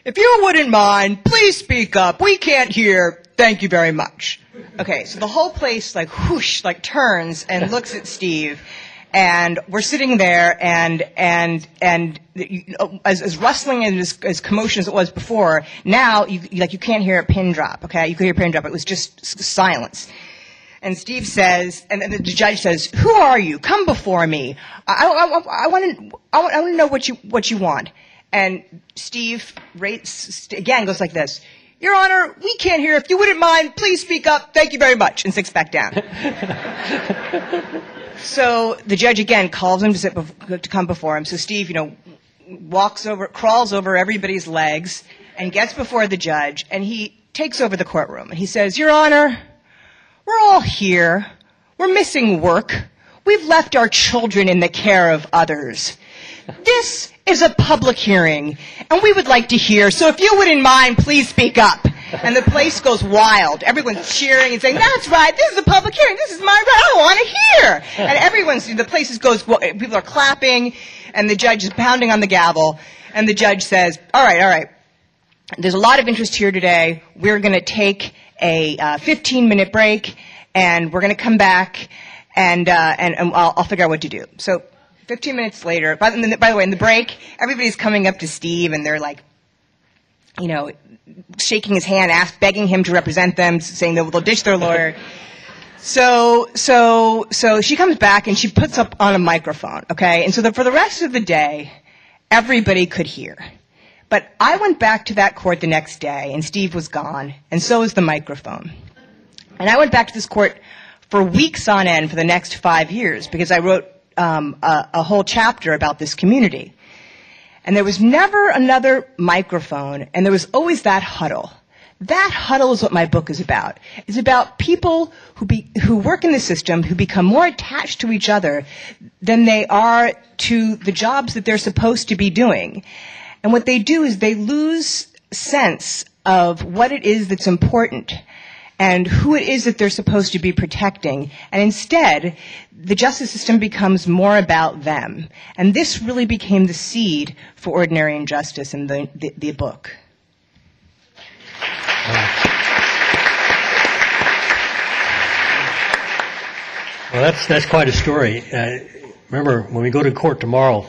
if you wouldn't mind, please speak up. We can't hear. Thank you very much." Okay, so the whole place like whoosh, like turns and looks at Steve, and we're sitting there, and and and know, as, as rustling and as, as commotion as it was before, now you like you can't hear a pin drop. Okay, you could hear a pin drop. It was just silence. And Steve says, and the judge says, "Who are you? Come before me. I, I, I, want to, I want to know what you, what you want." And Steve rates, again goes like this: "Your Honor, we can't hear. If you wouldn't mind, please speak up. Thank you very much." And sits back down. so the judge again calls him to, sit bef- to come before him. So Steve, you know, walks over, crawls over everybody's legs, and gets before the judge, and he takes over the courtroom, and he says, "Your Honor." We're all here. We're missing work. We've left our children in the care of others. This is a public hearing, and we would like to hear, so if you wouldn't mind, please speak up. And the place goes wild. Everyone's cheering and saying, that's right, this is a public hearing, this is my right, I want to hear. And everyone's, the place goes, people are clapping, and the judge is pounding on the gavel, and the judge says, all right, all right, there's a lot of interest here today. We're going to take a uh, 15 minute break and we're going to come back and, uh, and, and I'll, I'll, figure out what to do. So 15 minutes later, by the, by the way, in the break, everybody's coming up to Steve and they're like, you know, shaking his hand, ask, begging him to represent them, saying they'll, they'll ditch their lawyer. So, so, so she comes back and she puts up on a microphone, okay? And so the, for the rest of the day, everybody could hear. But I went back to that court the next day, and Steve was gone, and so was the microphone. And I went back to this court for weeks on end for the next five years because I wrote um, a, a whole chapter about this community. And there was never another microphone, and there was always that huddle. That huddle is what my book is about. It's about people who, be, who work in the system who become more attached to each other than they are to the jobs that they're supposed to be doing. And what they do is they lose sense of what it is that's important and who it is that they're supposed to be protecting. And instead, the justice system becomes more about them. And this really became the seed for ordinary injustice in the, the, the book. Well, that's, that's quite a story. Uh, remember, when we go to court tomorrow,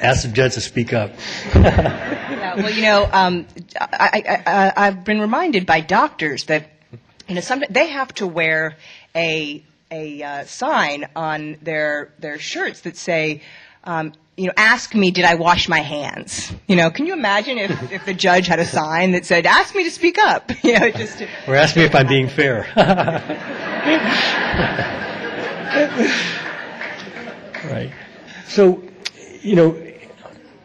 ask the judge to speak up. yeah, well, you know, um, I, have been reminded by doctors that, you know, some, they have to wear a, a uh, sign on their, their shirts that say, um, you know, ask me, did I wash my hands? You know, can you imagine if, if the judge had a sign that said, ask me to speak up? You know, just to, or ask me if I'm being fair. right. So, you know,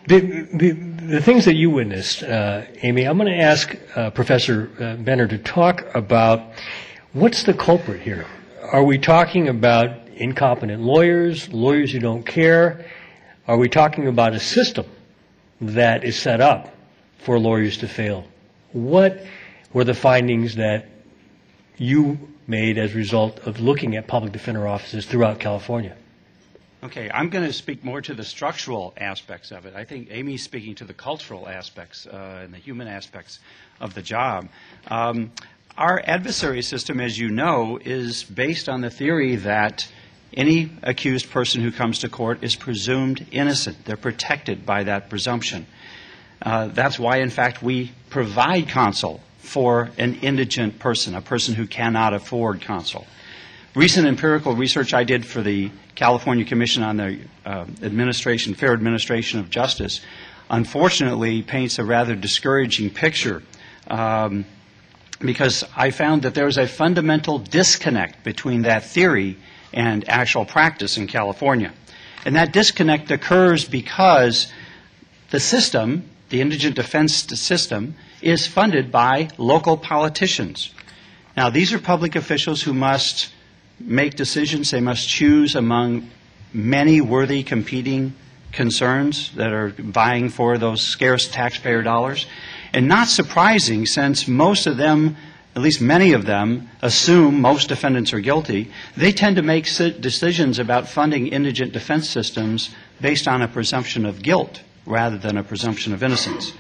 the, the, the things that you witnessed, uh, Amy, I'm going to ask uh, Professor uh, Benner to talk about what's the culprit here. Are we talking about incompetent lawyers, lawyers who don't care? Are we talking about a system that is set up for lawyers to fail? What were the findings that you made as a result of looking at public defender offices throughout California? Okay, I'm going to speak more to the structural aspects of it. I think Amy's speaking to the cultural aspects uh, and the human aspects of the job. Um, our adversary system, as you know, is based on the theory that any accused person who comes to court is presumed innocent. They're protected by that presumption. Uh, that's why, in fact, we provide counsel for an indigent person, a person who cannot afford counsel. Recent empirical research I did for the California Commission on the uh, Administration, Fair Administration of Justice, unfortunately paints a rather discouraging picture. Um, because I found that there is a fundamental disconnect between that theory and actual practice in California. And that disconnect occurs because the system, the indigent defense system, is funded by local politicians. Now, these are public officials who must make decisions. They must choose among many worthy competing concerns that are vying for those scarce taxpayer dollars. And not surprising, since most of them, at least many of them, assume most defendants are guilty, they tend to make decisions about funding indigent defense systems based on a presumption of guilt rather than a presumption of innocence.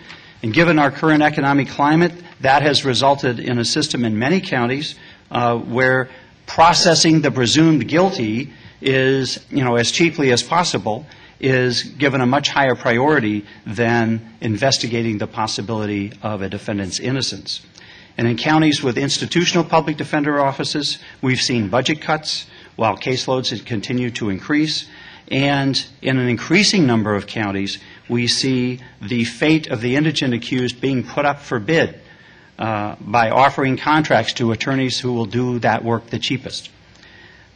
And given our current economic climate, that has resulted in a system in many counties uh, where processing the presumed guilty is, you know, as cheaply as possible is given a much higher priority than investigating the possibility of a defendant's innocence. And in counties with institutional public defender offices, we've seen budget cuts while caseloads have continued to increase. And in an increasing number of counties, we see the fate of the indigent accused being put up for bid uh, by offering contracts to attorneys who will do that work the cheapest.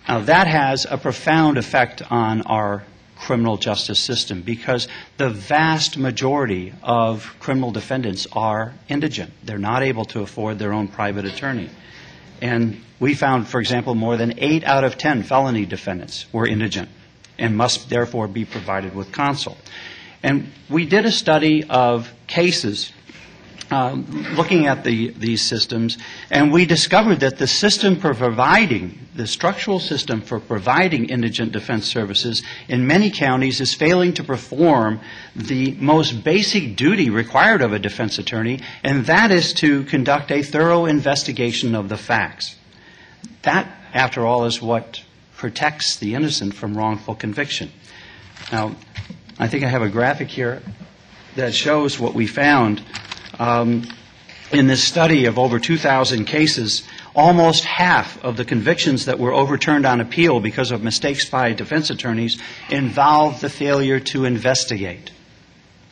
Now, that has a profound effect on our criminal justice system because the vast majority of criminal defendants are indigent. They're not able to afford their own private attorney. And we found, for example, more than 8 out of 10 felony defendants were indigent and must therefore be provided with counsel. And we did a study of cases um, looking at the, these systems, and we discovered that the system for providing, the structural system for providing indigent defense services in many counties is failing to perform the most basic duty required of a defense attorney, and that is to conduct a thorough investigation of the facts. That, after all, is what protects the innocent from wrongful conviction. Now, I think I have a graphic here that shows what we found um, in this study of over 2,000 cases, almost half of the convictions that were overturned on appeal because of mistakes by defense attorneys involved the failure to investigate.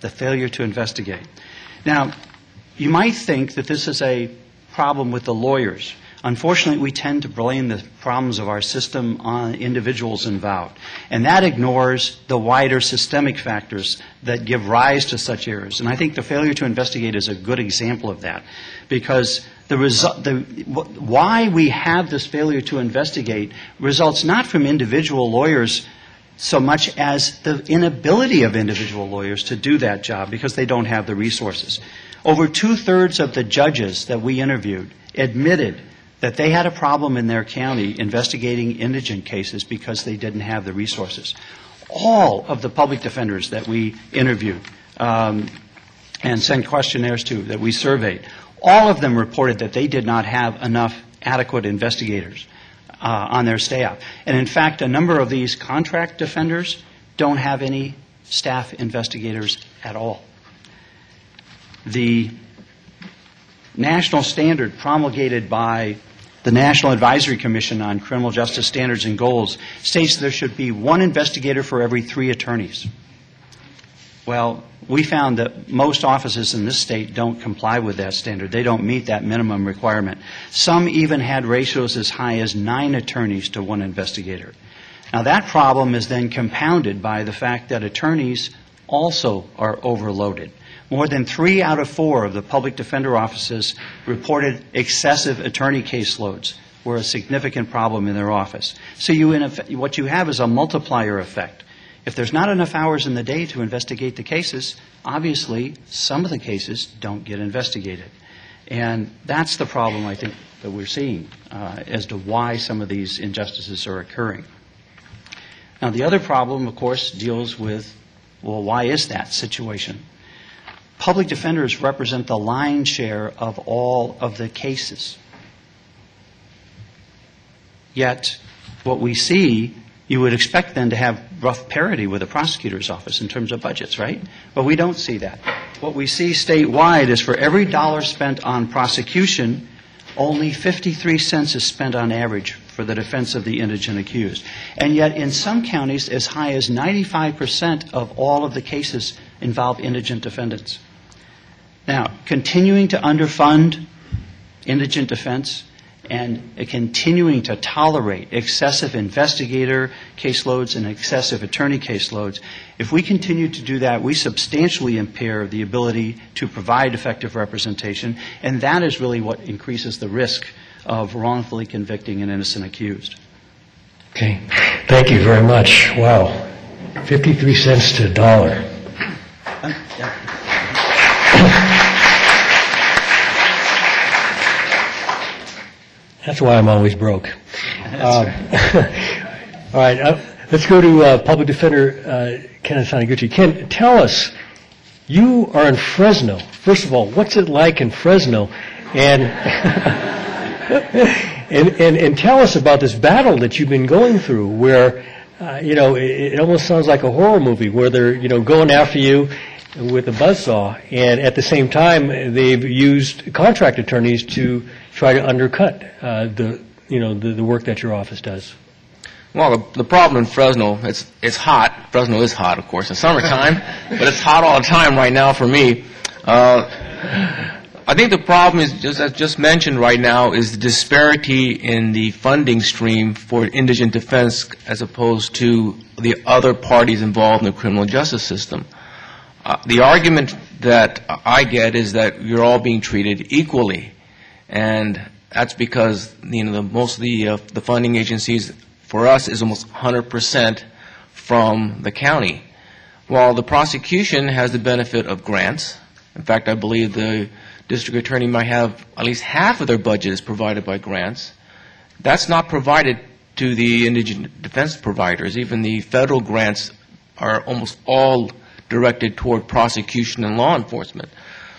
The failure to investigate. Now, you might think that this is a problem with the lawyers. Unfortunately, we tend to blame the problems of our system on individuals involved. And that ignores the wider systemic factors that give rise to such errors. And I think the failure to investigate is a good example of that. Because the result, the, why we have this failure to investigate results not from individual lawyers so much as the inability of individual lawyers to do that job because they don't have the resources. Over two thirds of the judges that we interviewed admitted that they had a problem in their county investigating indigent cases because they didn't have the resources. All of the public defenders that we interviewed um, and sent questionnaires to, that we surveyed, all of them reported that they did not have enough adequate investigators uh, on their staff. And in fact, a number of these contract defenders don't have any staff investigators at all. The national standard promulgated by the National Advisory Commission on Criminal Justice Standards and Goals states there should be one investigator for every three attorneys. Well, we found that most offices in this state don't comply with that standard. They don't meet that minimum requirement. Some even had ratios as high as nine attorneys to one investigator. Now, that problem is then compounded by the fact that attorneys also are overloaded. More than three out of four of the public defender offices reported excessive attorney caseloads were a significant problem in their office. So you, effect, what you have is a multiplier effect. If there's not enough hours in the day to investigate the cases, obviously some of the cases don't get investigated. And that's the problem I think that we're seeing uh, as to why some of these injustices are occurring. Now, the other problem, of course, deals with well, why is that situation? Public defenders represent the lion's share of all of the cases. Yet, what we see, you would expect then to have rough parity with the prosecutor's office in terms of budgets, right? But we don't see that. What we see statewide is for every dollar spent on prosecution, only 53 cents is spent on average for the defense of the indigent accused. And yet, in some counties, as high as 95% of all of the cases involve indigent defendants. Now, continuing to underfund indigent defense and continuing to tolerate excessive investigator caseloads and excessive attorney caseloads, if we continue to do that, we substantially impair the ability to provide effective representation, and that is really what increases the risk of wrongfully convicting an innocent accused. Okay, thank you very much. Wow, 53 cents to a dollar. Uh, That's why I'm always broke. Um, All right, uh, let's go to uh, Public Defender uh, Ken Taniguchi. Ken, tell us, you are in Fresno. First of all, what's it like in Fresno? And and, and, and tell us about this battle that you've been going through where, uh, you know, it, it almost sounds like a horror movie where they're, you know, going after you with a buzzsaw. And at the same time, they've used contract attorneys to try to undercut uh, the, you know, the, the work that your office does. Well, the, the problem in Fresno, it's it's hot. Fresno is hot, of course, in summertime, but it's hot all the time right now for me. Uh, I think the problem is, just as just mentioned right now, is the disparity in the funding stream for indigent defense as opposed to the other parties involved in the criminal justice system. Uh, the argument that I get is that you're all being treated equally, and that's because you know the, most of the uh, the funding agencies for us is almost 100% from the county. While the prosecution has the benefit of grants, in fact, I believe the district attorney might have at least half of their budget is provided by grants. That's not provided to the indigent defense providers. Even the federal grants are almost all directed toward prosecution and law enforcement.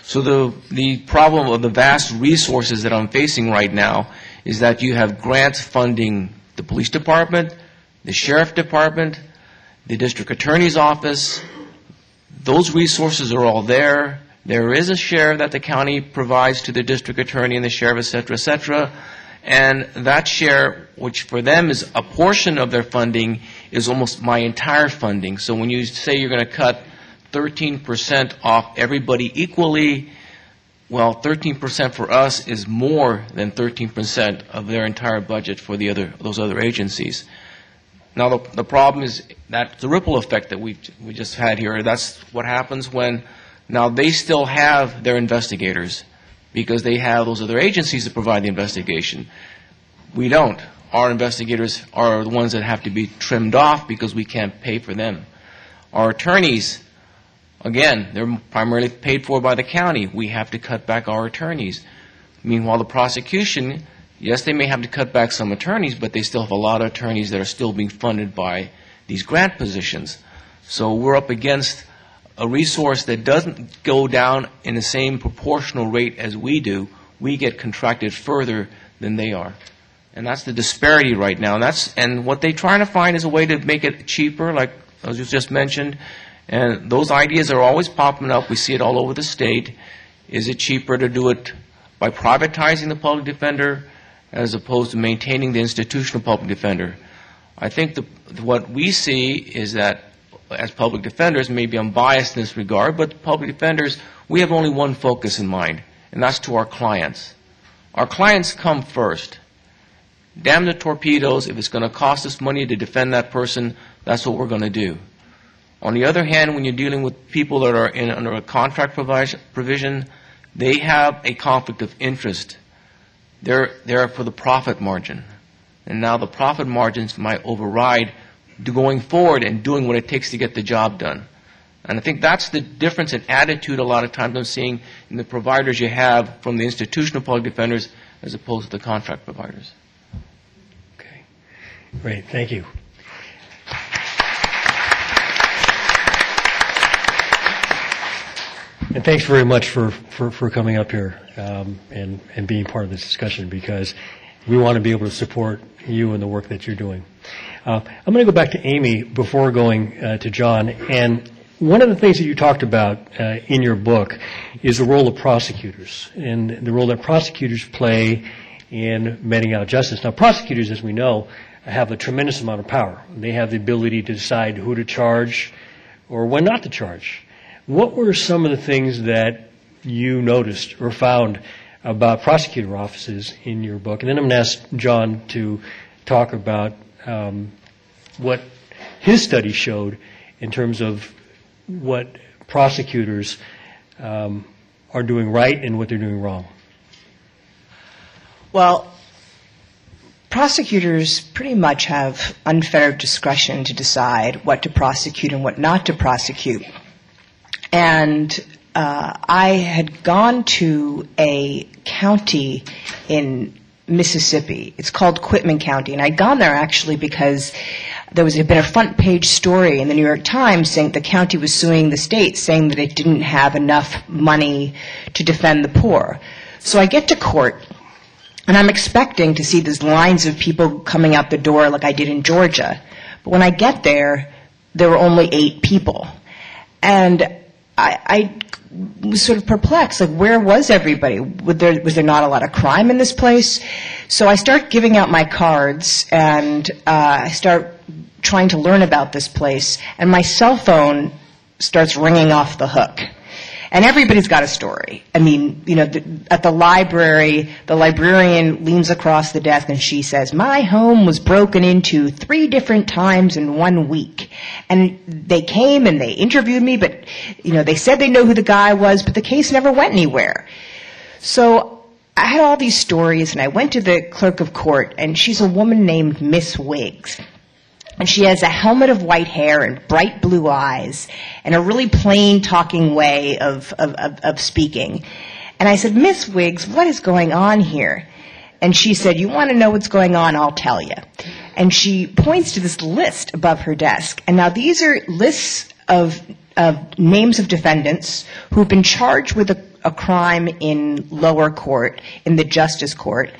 So the, the problem of the vast resources that I'm facing right now is that you have grants funding the police department, the sheriff department, the district attorney's office. Those resources are all there. There is a share that the county provides to the district attorney and the sheriff, et cetera, et cetera. And that share, which for them is a portion of their funding, is almost my entire funding. So when you say you're going to cut 13% off everybody equally, well, 13% for us is more than 13% of their entire budget for the other, those other agencies. Now, the, the problem is that the ripple effect that we we just had here. That's what happens when now they still have their investigators because they have those other agencies that provide the investigation. We don't. Our investigators are the ones that have to be trimmed off because we can't pay for them. Our attorneys Again, they're primarily paid for by the county. We have to cut back our attorneys. Meanwhile, the prosecution, yes, they may have to cut back some attorneys, but they still have a lot of attorneys that are still being funded by these grant positions. So we're up against a resource that doesn't go down in the same proportional rate as we do. We get contracted further than they are. And that's the disparity right now. And that's and what they're trying to find is a way to make it cheaper, like as you just mentioned, and those ideas are always popping up. We see it all over the state. Is it cheaper to do it by privatizing the public defender as opposed to maintaining the institutional public defender? I think the, what we see is that as public defenders, maybe I'm biased in this regard, but public defenders, we have only one focus in mind, and that's to our clients. Our clients come first. Damn the torpedoes. If it's going to cost us money to defend that person, that's what we're going to do. On the other hand, when you're dealing with people that are in, under a contract provision, they have a conflict of interest. They're there for the profit margin. And now the profit margins might override going forward and doing what it takes to get the job done. And I think that's the difference in attitude a lot of times I'm seeing in the providers you have from the institutional public defenders as opposed to the contract providers. Okay. Great. Thank you. And thanks very much for, for, for coming up here um, and, and being part of this discussion because we want to be able to support you and the work that you're doing. Uh, I'm going to go back to Amy before going uh, to John. And one of the things that you talked about uh, in your book is the role of prosecutors and the role that prosecutors play in meting out justice. Now, prosecutors, as we know, have a tremendous amount of power. They have the ability to decide who to charge or when not to charge. What were some of the things that you noticed or found about prosecutor offices in your book? And then I'm going to ask John to talk about um, what his study showed in terms of what prosecutors um, are doing right and what they're doing wrong. Well, prosecutors pretty much have unfettered discretion to decide what to prosecute and what not to prosecute. And uh, I had gone to a county in Mississippi. It's called Quitman County, and I'd gone there actually because there was had been a front page story in the New York Times saying the county was suing the state, saying that it didn't have enough money to defend the poor. So I get to court, and I'm expecting to see these lines of people coming out the door like I did in Georgia. But when I get there, there were only eight people. And I, I was sort of perplexed, like where was everybody? Was there, was there not a lot of crime in this place? So I start giving out my cards and uh, I start trying to learn about this place, and my cell phone starts ringing off the hook. And everybody's got a story. I mean, you know, the, at the library, the librarian leans across the desk and she says, My home was broken into three different times in one week. And they came and they interviewed me, but, you know, they said they know who the guy was, but the case never went anywhere. So I had all these stories and I went to the clerk of court and she's a woman named Miss Wiggs. And she has a helmet of white hair and bright blue eyes and a really plain talking way of, of, of, of speaking. And I said, Miss Wiggs, what is going on here? And she said, You want to know what's going on? I'll tell you. And she points to this list above her desk. And now these are lists of, of names of defendants who've been charged with a, a crime in lower court, in the justice court,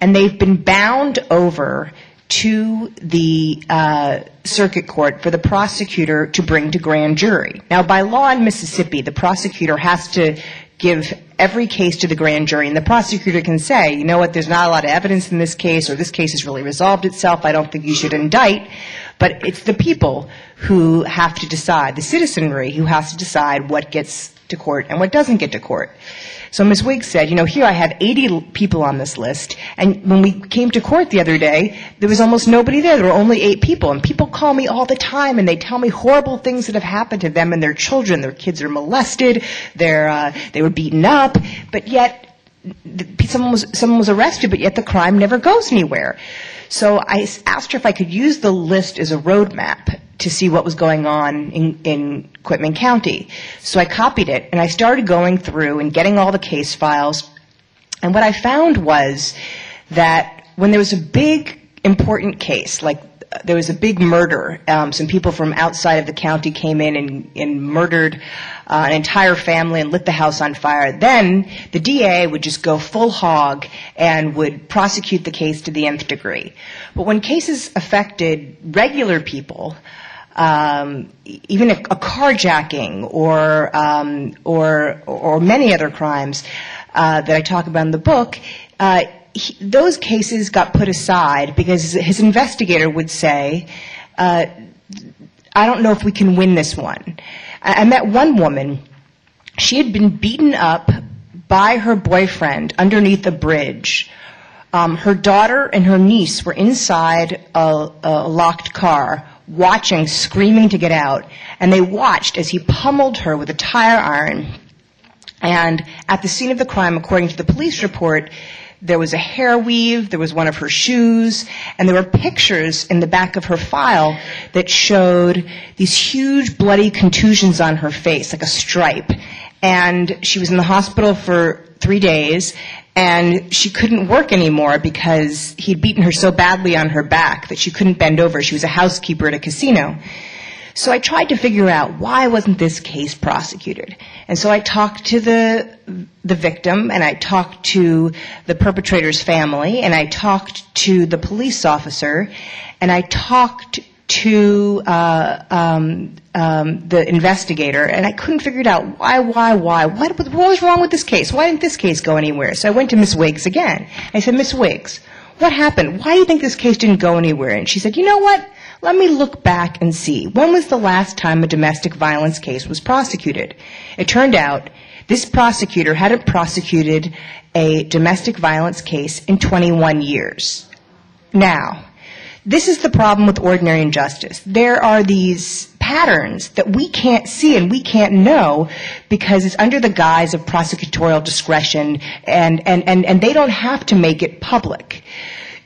and they've been bound over to the uh, circuit court for the prosecutor to bring to grand jury. Now, by law in Mississippi, the prosecutor has to give every case to the grand jury, and the prosecutor can say, you know what, there's not a lot of evidence in this case, or this case has really resolved itself, I don't think you should indict. But it's the people who have to decide, the citizenry who has to decide what gets to court and what doesn't get to court. So Ms. Wiggs said, you know, here I have 80 people on this list, and when we came to court the other day, there was almost nobody there. There were only eight people, and people call me all the time, and they tell me horrible things that have happened to them and their children. Their kids are molested, they're, uh, they were beaten up, but yet someone was, someone was arrested, but yet the crime never goes anywhere. So I asked her if I could use the list as a roadmap to see what was going on in, in Quitman County. So I copied it and I started going through and getting all the case files. And what I found was that when there was a big important case, like there was a big murder. Um, some people from outside of the county came in and, and murdered uh, an entire family and lit the house on fire. Then the DA would just go full hog and would prosecute the case to the nth degree. But when cases affected regular people, um, even a, a, carjacking or, um, or, or many other crimes uh, that I talk about in the book, uh, he, those cases got put aside because his investigator would say, uh, I don't know if we can win this one. I, I met one woman, she had been beaten up by her boyfriend underneath a bridge. Um, her daughter and her niece were inside a, a locked car watching, screaming to get out, and they watched as he pummeled her with a tire iron. And at the scene of the crime, according to the police report, there was a hair weave, there was one of her shoes, and there were pictures in the back of her file that showed these huge bloody contusions on her face, like a stripe. And she was in the hospital for three days, and she couldn't work anymore because he'd beaten her so badly on her back that she couldn't bend over. She was a housekeeper at a casino. So I tried to figure out why wasn't this case prosecuted. And so I talked to the the victim and I talked to the perpetrator's family and I talked to the police officer and I talked to uh, um, um, the investigator, and I couldn't figure it out. Why, why, why? What, what was wrong with this case? Why didn't this case go anywhere? So I went to Miss Wiggs again. I said, Miss Wiggs, what happened? Why do you think this case didn't go anywhere? And she said, you know what? Let me look back and see. When was the last time a domestic violence case was prosecuted? It turned out this prosecutor hadn't prosecuted a domestic violence case in 21 years. Now, this is the problem with ordinary injustice. There are these patterns that we can't see and we can't know because it's under the guise of prosecutorial discretion and they don't have to make it public.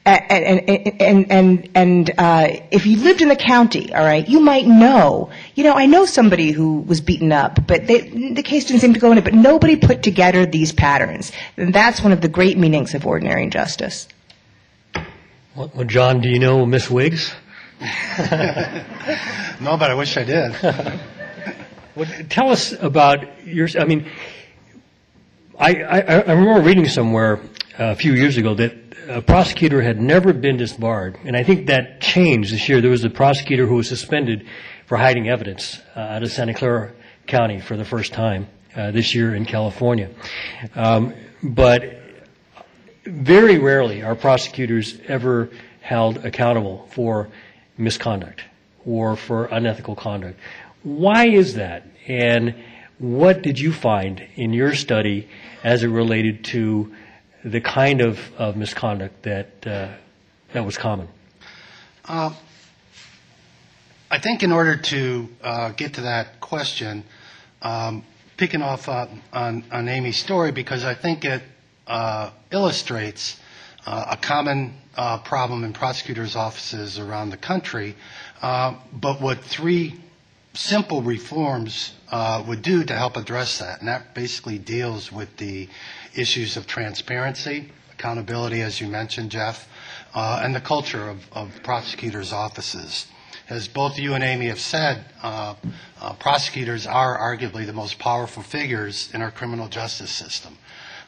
And and and and, and uh, if you lived in the county, all right, you might know. You know, I know somebody who was beaten up, but they, the case didn't seem to go in it. But nobody put together these patterns, and that's one of the great meanings of ordinary injustice. Well, well, John, do you know Miss Wiggs? No, but I wish I did. Well, tell us about your. I mean, I, I, I remember reading somewhere a few years ago that a prosecutor had never been disbarred, and I think that changed this year. There was a prosecutor who was suspended for hiding evidence uh, out of Santa Clara County for the first time uh, this year in California. Um, but very rarely are prosecutors ever held accountable for misconduct or for unethical conduct. Why is that? And what did you find in your study as it related to the kind of, of misconduct that uh, that was common? Uh, I think in order to uh, get to that question, um, picking off on, on Amy's story, because I think it uh, illustrates uh, a common uh, problem in prosecutors' offices around the country, but what three simple reforms would do to help address that. And that basically deals with the issues of transparency, accountability, as you mentioned, Jeff, uh, and the culture of, of prosecutors' offices. As both you and Amy have said, uh, uh, prosecutors are arguably the most powerful figures in our criminal justice system.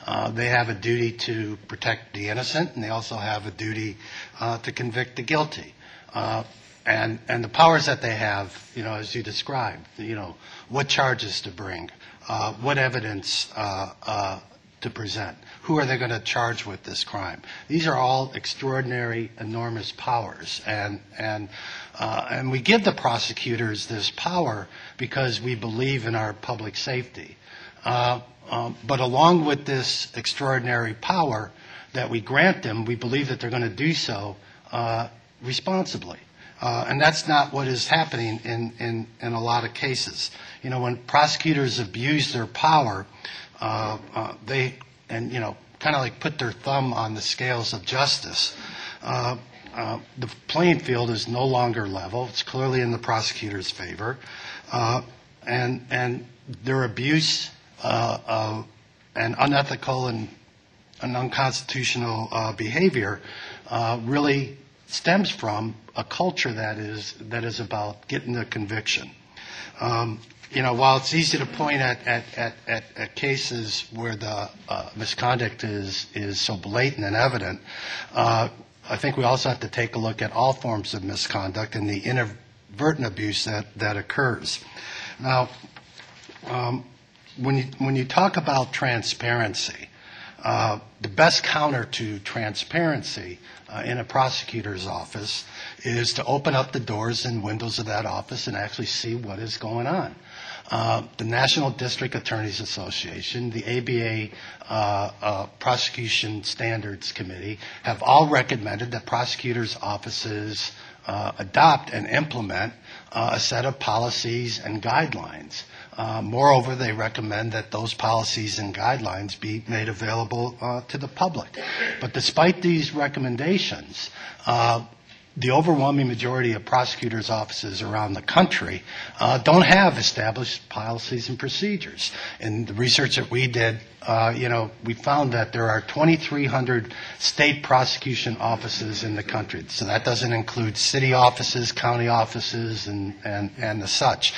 Uh, they have a duty to protect the innocent, and they also have a duty uh, to convict the guilty. Uh, and and the powers that they have, you know, as you described, you know, what charges to bring, uh, what evidence uh, uh, to present, who are they going to charge with this crime? These are all extraordinary, enormous powers, and and uh, and we give the prosecutors this power because we believe in our public safety. Uh, um, but along with this extraordinary power that we grant them, we believe that they're going to do so uh, responsibly. Uh, and that's not what is happening in, in, in a lot of cases. You know, when prosecutors abuse their power, uh, uh, they, and, you know, kind of like put their thumb on the scales of justice, uh, uh, the playing field is no longer level. It's clearly in the prosecutor's favor. And, and their abuse and unethical and, and unconstitutional behavior really stems from a culture that is that is about getting the conviction. Um, you know, while it's easy to point at at, at, at, at cases where the uh, misconduct is is so blatant and evident, uh, I think we also have to take a look at all forms of misconduct and the inadvertent abuse that that occurs. Now, um, when you when you talk about transparency, uh, the best counter to transparency uh, in a prosecutor's office is to open up the doors and windows of that office and actually see what is going on. Uh, the National District Attorneys Association, the ABA uh, uh, Prosecution Standards Committee have all recommended that prosecutors' offices uh, adopt and implement uh, a set of policies and guidelines. Uh, moreover, they recommend that those policies and guidelines be made available uh, to the public. But despite these recommendations, uh, the overwhelming majority of prosecutors' offices around the country uh, don't have established policies and procedures. And the research that we did, uh, you know, we found that there are 2,300 state prosecution offices in the country. So that doesn't include city offices, county offices, and, and, and the such.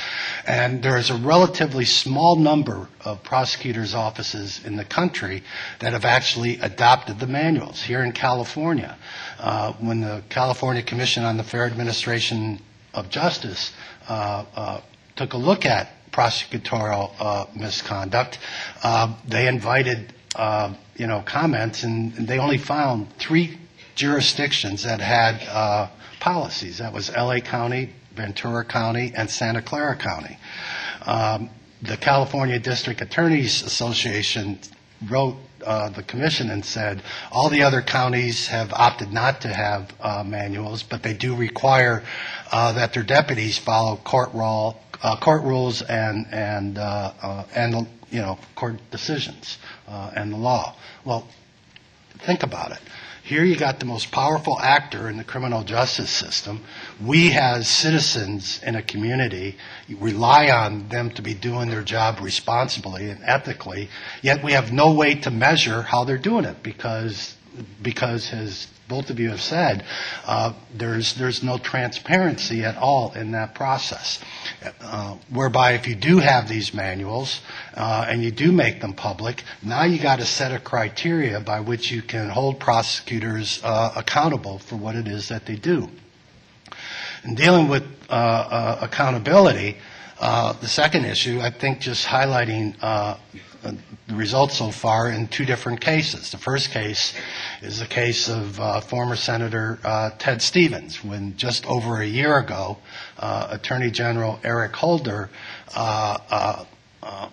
And there is a relatively small number of prosecutors' offices in the country that have actually adopted the manuals. Here in California, uh, when the California Commission on the Fair Administration of Justice uh, uh, took a look at prosecutorial uh, misconduct. Uh, they invited, uh, you know, comments, and they only found three jurisdictions that had uh, policies. That was L.A. County, Ventura County, and Santa Clara County. Um, the California District Attorneys Association wrote uh, the commission and said all the other counties have opted not to have uh, manuals, but they do require uh, that their deputies follow court rule, uh, court rules and and uh, uh, and you know court decisions uh, and the law. Well, think about it. Here you got the most powerful actor in the criminal justice system. We as citizens in a community rely on them to be doing their job responsibly and ethically, yet we have no way to measure how they're doing it because because as both of you have said, uh, there's there's no transparency at all in that process. Uh, whereby, if you do have these manuals uh, and you do make them public, now you got a set of criteria by which you can hold prosecutors uh, accountable for what it is that they do. In dealing with uh, uh, accountability, the second issue, I think, just highlighting the results so far in two different cases. The first case is the case of uh, former Senator uh, Ted Stevens, when just over a year ago, uh, Attorney General Eric Holder uh, uh, uh,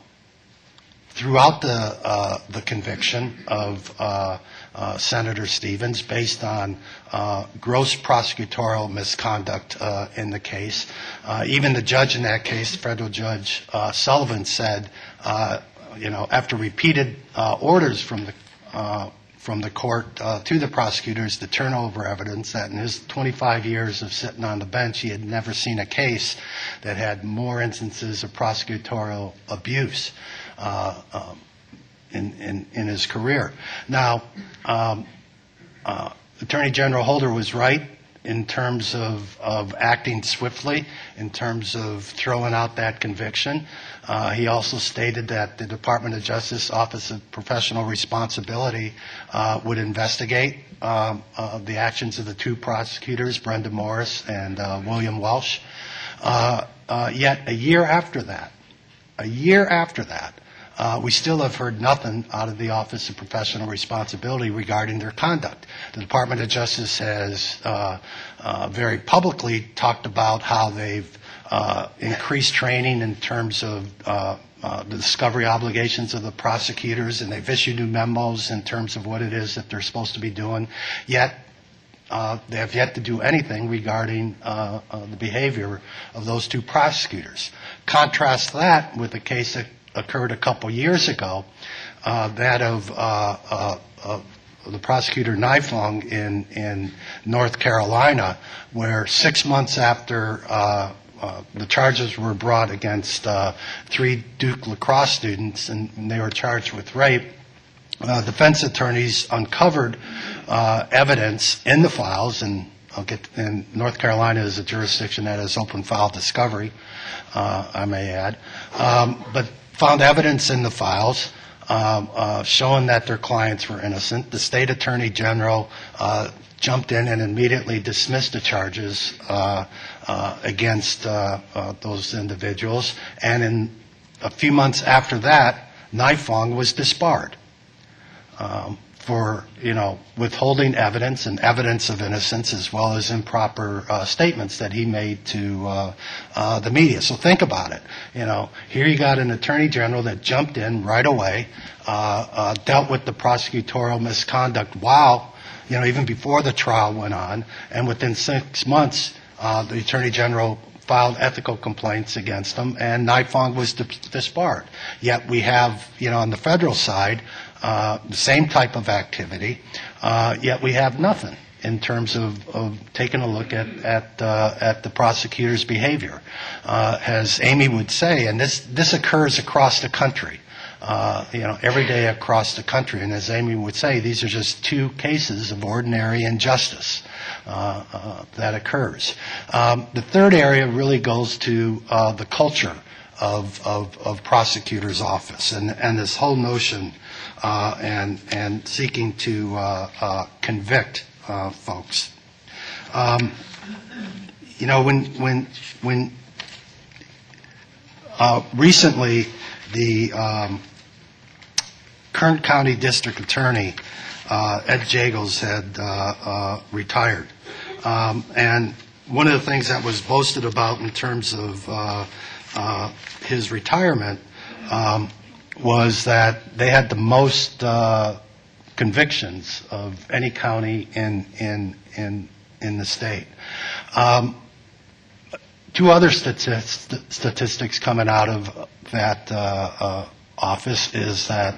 throughout the uh, the conviction of uh, uh, Senator Stevens based on uh, gross prosecutorial misconduct uh, in the case. Uh, even the judge in that case, federal judge uh, Sullivan, said uh, you know, after repeated uh, orders from the uh, from the court uh, to the prosecutors to turn over evidence that in his 25 years of sitting on the bench, he had never seen a case that had more instances of prosecutorial abuse uh, um, in, in, in his career. Now, um, uh, Attorney General Holder was right in terms of, of acting swiftly, in terms of throwing out that conviction. Uh, he also stated that the Department of Justice Office of Professional Responsibility uh, would investigate um, uh, the actions of the two prosecutors, Brenda Morris and uh, William Welch. Uh, uh, yet a year after that, a year after that, uh, we still have heard nothing out of the Office of Professional Responsibility regarding their conduct. The Department of Justice has uh, uh, very publicly talked about how they've uh, increased training in terms of uh, uh, the discovery obligations of the prosecutors, and they've issued new memos in terms of what it is that they're supposed to be doing. Yet, uh, they have yet to do anything regarding uh, uh, the behavior of those two prosecutors. Contrast that with a case that occurred a couple years ago, uh, that of, uh, uh, of the prosecutor Nifong in, in North Carolina, where six months after uh, uh, the charges were brought against uh, three Duke lacrosse students and, and they were charged with rape, uh, defense attorneys uncovered uh, evidence in the files, and I'll get. And North Carolina is a jurisdiction that has open file discovery. Uh, I may add, um, but found evidence in the files showing that their clients were innocent. The state attorney general jumped in and immediately dismissed the charges uh, uh, against uh, those individuals. And in a few months after that, Nifong was disbarred. Um, for you know withholding evidence and evidence of innocence as well as improper uh, statements that he made to uh, uh, the media. So think about it. You know, here you got an attorney general that jumped in right away, dealt with the prosecutorial misconduct while you know even before the trial went on, and within six months, uh, the attorney general filed ethical complaints against him, and Nifong was disbarred. Yet we have, you know, on the federal side, uh, the same type of activity, uh, yet we have nothing in terms of, of taking a look at at, uh, at the prosecutor's behavior. Uh, as Amy would say, and this this occurs across the country. Uh, you know, every day across the country, and as Amy would say, these are just two cases of ordinary injustice uh, that occurs. Um, the third area really goes to the culture of, of, of prosecutor's office and, and this whole notion uh, and, and seeking to uh, uh, convict uh, folks. Um, you know, when, when, when uh, recently the um, Kern County District Attorney, uh, Ed Jagels, had uh, uh, retired. Um, and one of the things that was boasted about in terms of uh, uh, his retirement um, was that they had the most uh, convictions of any county in in in in the state. Um, two other statist- statistics coming out of that uh, uh, Office is that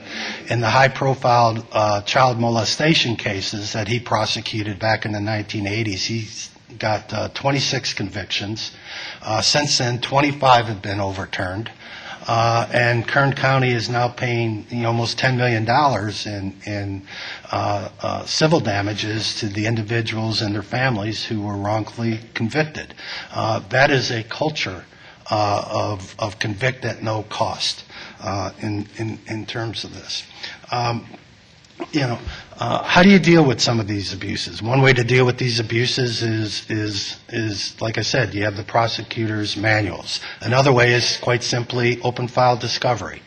in the high-profile uh, child molestation cases that he prosecuted back in the 1980s, he's got uh, 26 convictions. Uh, since then, 25 have been overturned. Uh, and Kern County is now paying you know, almost $10 million in, in uh, uh, civil damages to the individuals and their families who were wrongfully convicted. Uh, that is a culture uh, of, of convict at no cost uh, in, in, in terms of this. Um, you know, uh, how do you deal with some of these abuses? One way to deal with these abuses is, is, is, like I said, you have the prosecutor's manuals. Another way is quite simply open file discovery.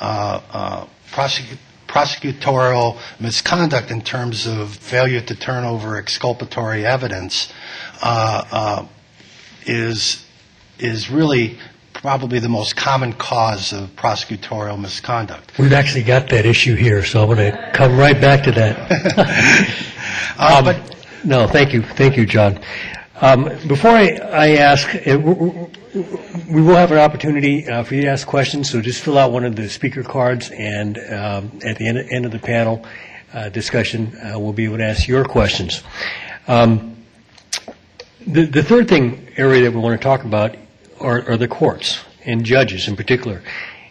Uh, uh, prosecu- prosecutorial misconduct in terms of failure to turn over exculpatory evidence uh, uh, is, is really probably the most common cause of prosecutorial misconduct. We've actually got that issue here, so I'm going to come right back to that. Uh, Um, but No, thank you, thank you, John. Um, Before I I ask, uh, w- w- we will have an opportunity uh, for you to ask questions, so just fill out one of the speaker cards, and um, at the end end of the panel uh, discussion, uh, we'll be able to ask your questions. Um, The the third thing, area that we want to talk about are are the courts, and judges in particular.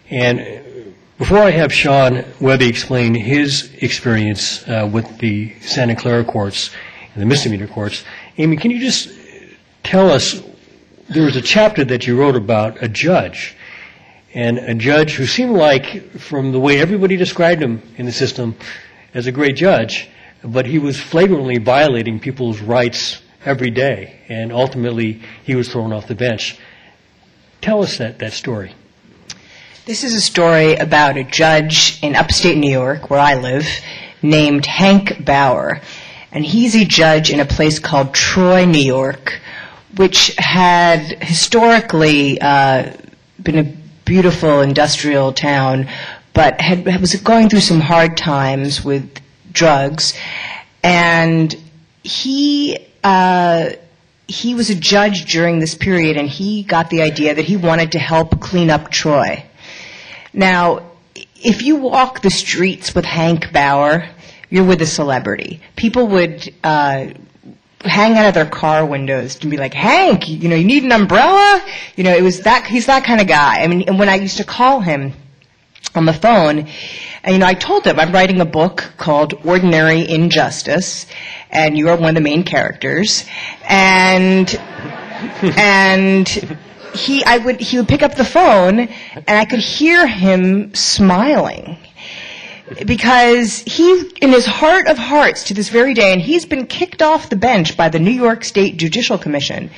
And before I have Sean Webby explain his experience uh, with the Santa Clara courts and the misdemeanor courts, Amy, can you just tell us, there was a chapter that you wrote about a judge, and a judge who seemed like, from the way everybody described him in the system, as a great judge, but he was flagrantly violating people's rights every day, and ultimately he was thrown off the bench. Tell us that, that story. This is a story about a judge in upstate New York, where I live, named Hank Bauer. And he's a judge in a place called Troy, New York, which had historically uh, been a beautiful industrial town, but had, was going through some hard times with drugs. And he uh, he was a judge during this period, and he got the idea that he wanted to help clean up Troy. Now, if you walk the streets with Hank Bauer, you're with a celebrity. People would uh, hang out of their car windows and be like, Hank, you know, you need an umbrella? You know, it was that, he's that kind of guy. I mean, and when I used to call him on the phone, and, you know, I told him I'm writing a book called Ordinary Injustice, and you are one of the main characters, and, and he, I would, he would pick up the phone, and I could hear him smiling because he, in his heart of hearts to this very day, and he's been kicked off the bench by the New York State Judicial Commission,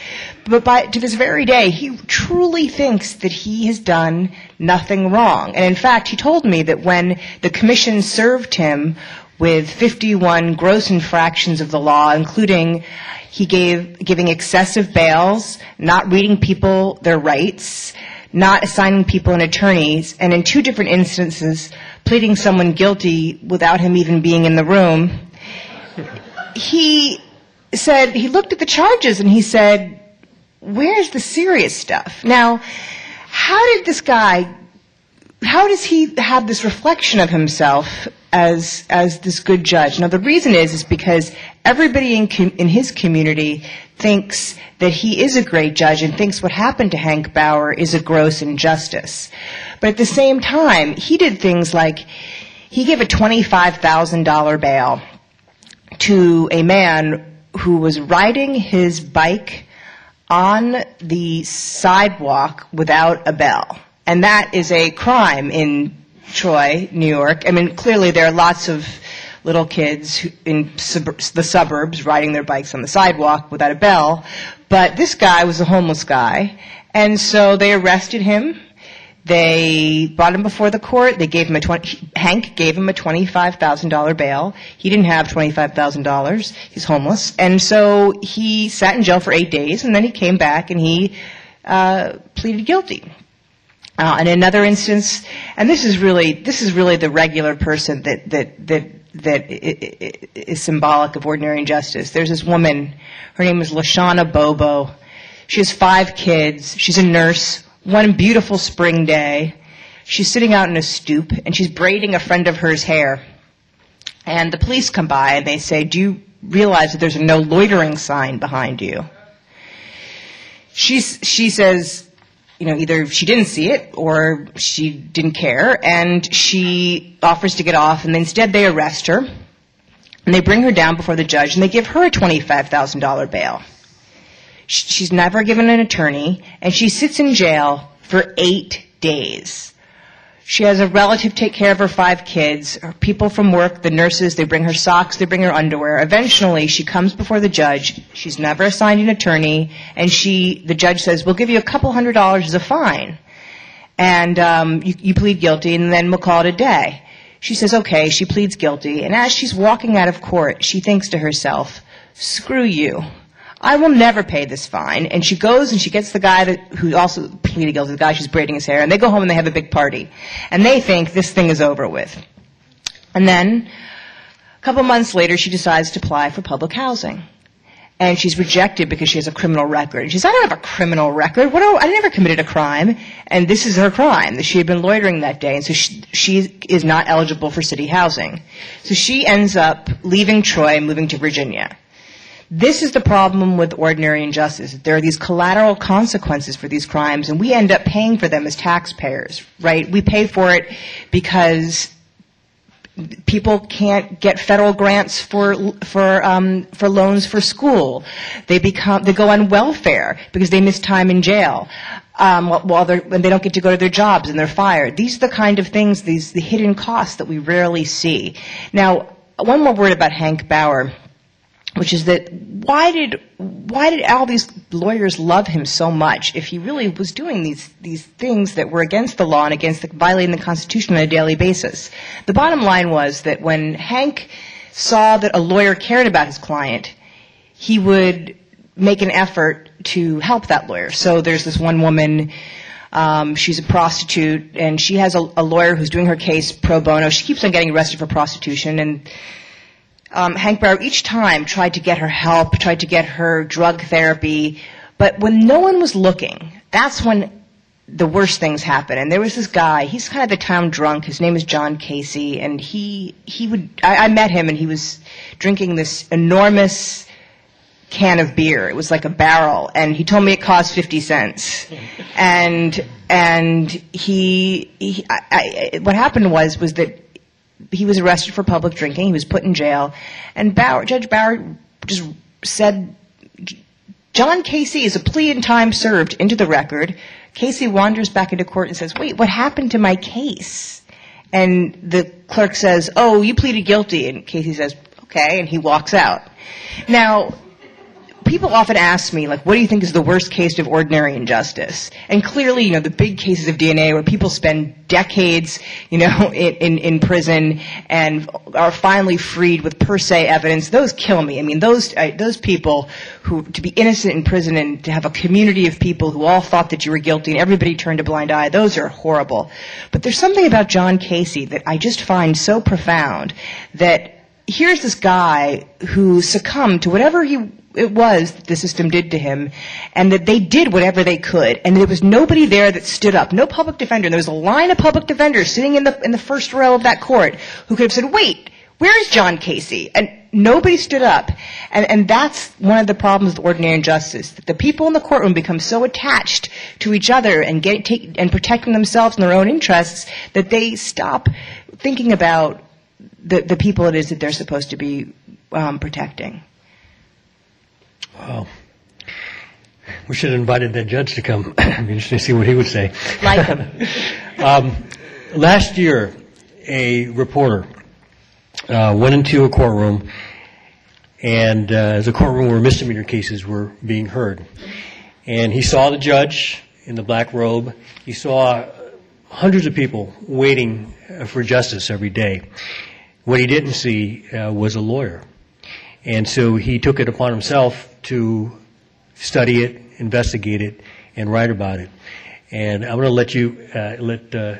but by, to this very day, he truly thinks that he has done nothing wrong. And in fact, he told me that when the commission served him with 51 gross infractions of the law, including he gave, giving excessive bails, not reading people their rights, not assigning people an attorney, and in two different instances, pleading someone guilty without him even being in the room. He said, he looked at the charges and he said, where's the serious stuff? Now, how did this guy, how does he have this reflection of himself as, as this good judge? Now, the reason is, is because everybody in, com- in his community thinks that he is a great judge and thinks what happened to Hank Bauer is a gross injustice. But at the same time, he did things like he gave a $25,000 bail to a man who was riding his bike on the sidewalk without a bell. And that is a crime in Troy, New York. I mean, clearly there are lots of little kids in sub- the suburbs riding their bikes on the sidewalk without a bell. But this guy was a homeless guy. And so they arrested him. They brought him before the court. They gave him a 20, Hank gave him a $25,000 bail. He didn't have $25,000. He's homeless. And so he sat in jail for eight days and then he came back and he uh, pleaded guilty. Uh, in another instance, and this is really this is really the regular person that that that that is symbolic of ordinary injustice. There's this woman. Her name is Lashana Bobo. She has five kids. She's a nurse. One beautiful spring day, She's sitting out in a stoop and she's braiding a friend of hers hair. And the police come by and they say, Do you realize that there's a no loitering sign behind you? She's, she says, you know, either she didn't see it or she didn't care, and she offers to get off, and instead they arrest her, and they bring her down before the judge, and they give her a $25,000 bail. She's never given an attorney, and she sits in jail for eight days. She has a relative take care of her five kids. Her people from work, the nurses, they bring her socks, they bring her underwear. Eventually, she comes before the judge. She's never assigned an attorney, and she, the judge says, "We'll give you a couple hundred dollars as a fine, and um, you, you plead guilty, and then we'll call it a day." She says, "Okay." She pleads guilty, and as she's walking out of court, she thinks to herself, "Screw you." I will never pay this fine. And she goes and she gets the guy that, who also pleaded guilty, the guy she's braiding his hair, and they go home and they have a big party. And they think this thing is over with. And then, a couple months later, she decides to apply for public housing. And she's rejected because she has a criminal record. She says, I don't have a criminal record. What I never committed a crime. And this is her crime, that she had been loitering that day. And so she, she is not eligible for city housing. So she ends up leaving Troy and moving to Virginia. This is the problem with ordinary injustice. There are these collateral consequences for these crimes, and we end up paying for them as taxpayers, right? We pay for it because people can't get federal grants for for um, for loans for school. They become they go on welfare because they miss time in jail. Um, while they're when they don't get to go to their jobs and they're fired. These are the kind of things, these the hidden costs that we rarely see. Now, one more word about Hank Bauer which is that why did why did all these lawyers love him so much if he really was doing these these things that were against the law and against the, violating the Constitution on a daily basis? The bottom line was that when Hank saw that a lawyer cared about his client, he would make an effort to help that lawyer. So there's this one woman. Um, she's a prostitute, and she has a, a lawyer who's doing her case pro bono. She keeps on getting arrested for prostitution, and um, Hank Bauer each time tried to get her help, tried to get her drug therapy, but when no one was looking, that's when the worst things happen. And there was this guy, he's kind of the town drunk, his name is John Casey, and he, he would, I, I met him and he was drinking this enormous can of beer. It was like a barrel, and he told me it cost fifty cents. And and he, he I, I, what happened was was that he was arrested for public drinking. He was put in jail, and Bauer, Judge Bauer just said, "John Casey is a plea in time served into the record." Casey wanders back into court and says, "Wait, what happened to my case?" And the clerk says, "Oh, you pleaded guilty." And Casey says, "Okay," and he walks out. Now, people often ask me, like, what do you think is the worst case of ordinary injustice? And clearly, you know, the big cases of DNA where people spend decades, you know, in, in, in prison and are finally freed with per se evidence, those kill me. I mean, those, uh, those people who, to be innocent in prison and to have a community of people who all thought that you were guilty and everybody turned a blind eye, those are horrible. But there's something about John Casey that I just find so profound that here's this guy who succumbed to whatever he it was that the system did to him, and that they did whatever they could, and there was nobody there that stood up, no public defender. There was a line of public defenders sitting in the in the first row of that court who could have said, "Wait, where's John Casey?" And nobody stood up, and and that's one of the problems with ordinary injustice. That the people in the courtroom become so attached to each other and get take and protecting themselves and their own interests that they stop thinking about the the people it is that they're supposed to be um, protecting. Wow. We should have invited that judge to come. It'd be interesting to see what he would say. Like him. Um, last year, a reporter uh, went into a courtroom, and uh, was a courtroom where misdemeanor cases were being heard. And he saw the judge in the black robe. He saw hundreds of people waiting uh, for justice every day. What he didn't see uh, was a lawyer. And so he took it upon himself to study it, investigate it, and write about it. And I'm going to let you, uh, let uh,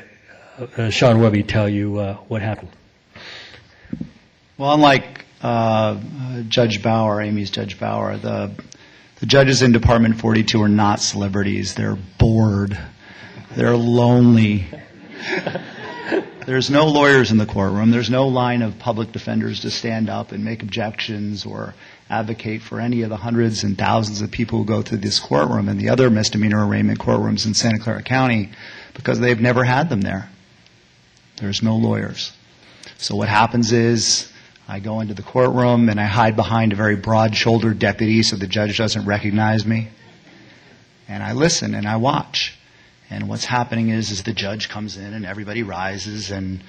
uh, Sean Webby tell you uh, what happened. Well, unlike uh, Judge Bauer, Amy's Judge Bauer, the the judges in Department 42 are not celebrities. They're bored. They're lonely. There's no lawyers in the courtroom. There's no line of public defenders to stand up and make objections or advocate for any of the hundreds and thousands of people who go through this courtroom and the other misdemeanor arraignment courtrooms in Santa Clara County because they've never had them there. There's no lawyers. So what happens is I go into the courtroom and I hide behind a very broad shouldered deputy so the judge doesn't recognize me. And I listen and I watch. And what's happening is, is the judge comes in and everybody rises and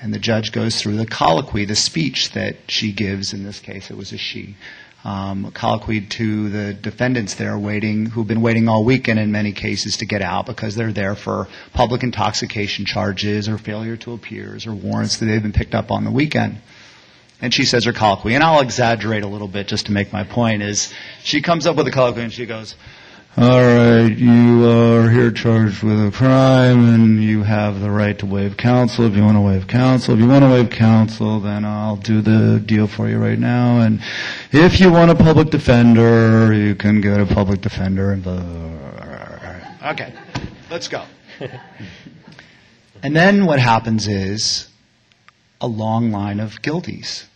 and the judge goes through the colloquy, the speech that she gives. In this case, it was a she. Um, colloquy to the defendants there waiting, who've been waiting all weekend in many cases to get out because they're there for public intoxication charges or failure to appear or warrants that they've been picked up on the weekend. And she says her colloquy, and I'll exaggerate a little bit just to make my point, is she comes up with a colloquy and she goes, all right, you are here charged with a crime and you have the right to waive counsel if you want to waive counsel. If you want to waive counsel, then I'll do the deal for you right now. And if you want a public defender, you can get a public defender and blah. Okay, let's go. and then what happens is a long line of guilties.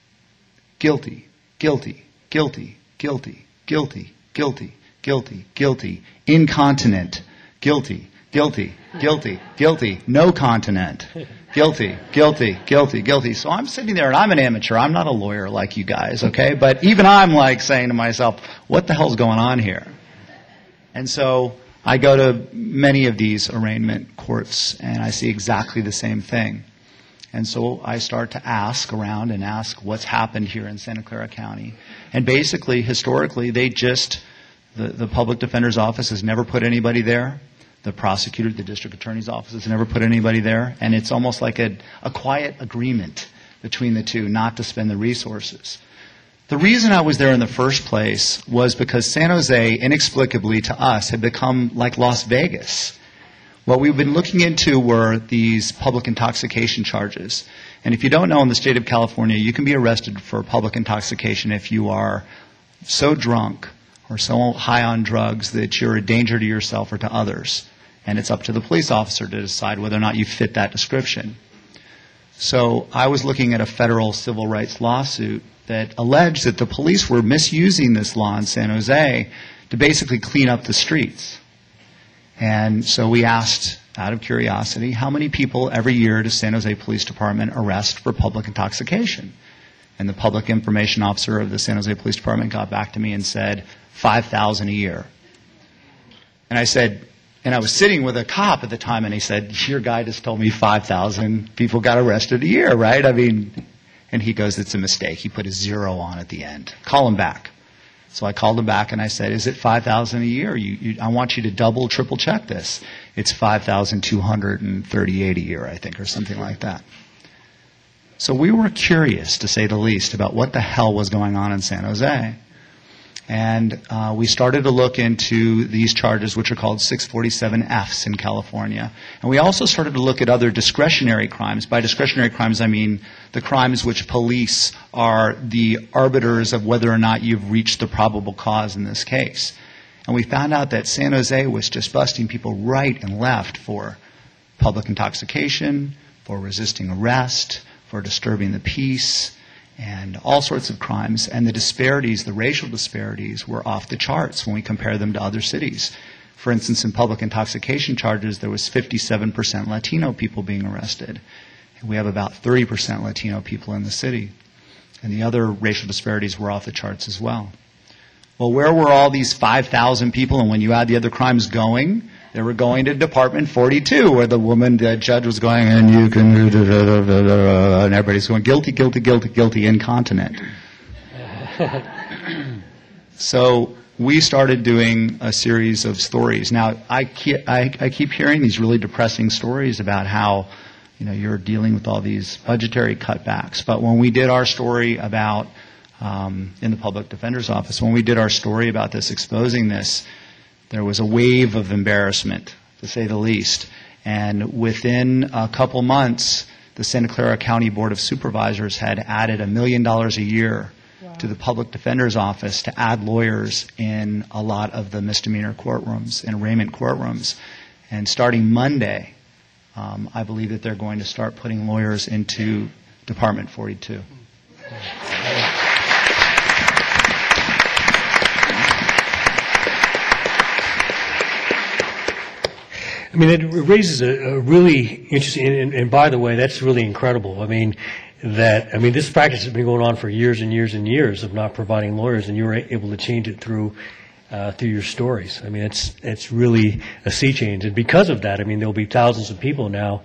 Guilty, guilty, guilty, guilty, guilty, guilty guilty, guilty, incontinent, guilty, guilty, guilty, guilty, no continent, guilty, guilty, guilty, guilty. So I'm sitting there and I'm an amateur. I'm not a lawyer like you guys, okay? But even I'm like saying to myself, what the hell's going on here? And so I go to many of these arraignment courts and I see exactly the same thing. And so I start to ask around and ask what's happened here in Santa Clara County. And basically, historically, they just the, the public defender's office has never put anybody there. The prosecutor, the district attorney's office has never put anybody there. And it's almost like a, a quiet agreement between the two not to spend the resources. The reason I was there in the first place was because San Jose, inexplicably to us, had become like Las Vegas. What we've been looking into were these public intoxication charges. And if you don't know, in the state of California, you can be arrested for public intoxication if you are so drunk or so high on drugs that you're a danger to yourself or to others. And it's up to the police officer to decide whether or not you fit that description. So I was looking at a federal civil rights lawsuit that alleged that the police were misusing this law in San Jose to basically clean up the streets. And so we asked, out of curiosity, how many people every year does San Jose Police Department arrest for public intoxication? And the public information officer of the San Jose Police Department got back to me and said 5,000 a year. And I said, and I was sitting with a cop at the time, and he said, Your guy just told me 5,000 people got arrested a year, right? I mean, and he goes, It's a mistake. He put a zero on at the end. Call him back. So I called him back and I said, Is it 5,000 a year? You, you, I want you to double, triple check this. It's 5,238 a year, I think, or something like that. So we were curious, to say the least, about what the hell was going on in San Jose. And uh, we started to look into these charges, which are called 647Fs in California. And we also started to look at other discretionary crimes. By discretionary crimes, I mean the crimes which police are the arbiters of whether or not you've reached the probable cause in this case. And we found out that San Jose was just busting people right and left for public intoxication, for resisting arrest, for disturbing the peace, and all sorts of crimes. And the disparities, the racial disparities, were off the charts when we compare them to other cities. For instance, in public intoxication charges, there was 57% Latino people being arrested. We have about 30% Latino people in the city. And the other racial disparities were off the charts as well. Well, where were all these 5,000 people? And when you add the other crimes going, they were going to Department 42, where the woman, the judge was going, and you can, and everybody's going, guilty, guilty, guilty, guilty, incontinent. so we started doing a series of stories. Now, I keep, I, I keep hearing these really depressing stories about how, you know, you're dealing with all these budgetary cutbacks. But when we did our story about, um, in the public defender's office, when we did our story about this, exposing this, there was a wave of embarrassment, to say the least. And within a couple months, the Santa Clara County Board of Supervisors had added a million dollars a year wow. to the public defender's office to add lawyers in a lot of the misdemeanor courtrooms and arraignment courtrooms. And starting Monday, um, I believe that they're going to start putting lawyers into Department 42. I mean, it raises a, a really interesting, and, and by the way, that's really incredible. I mean, that, I mean, this practice has been going on for years and years and years of not providing lawyers, and you were able to change it through, uh, through your stories. I mean, it's, it's really a sea change. And because of that, I mean, there'll be thousands of people now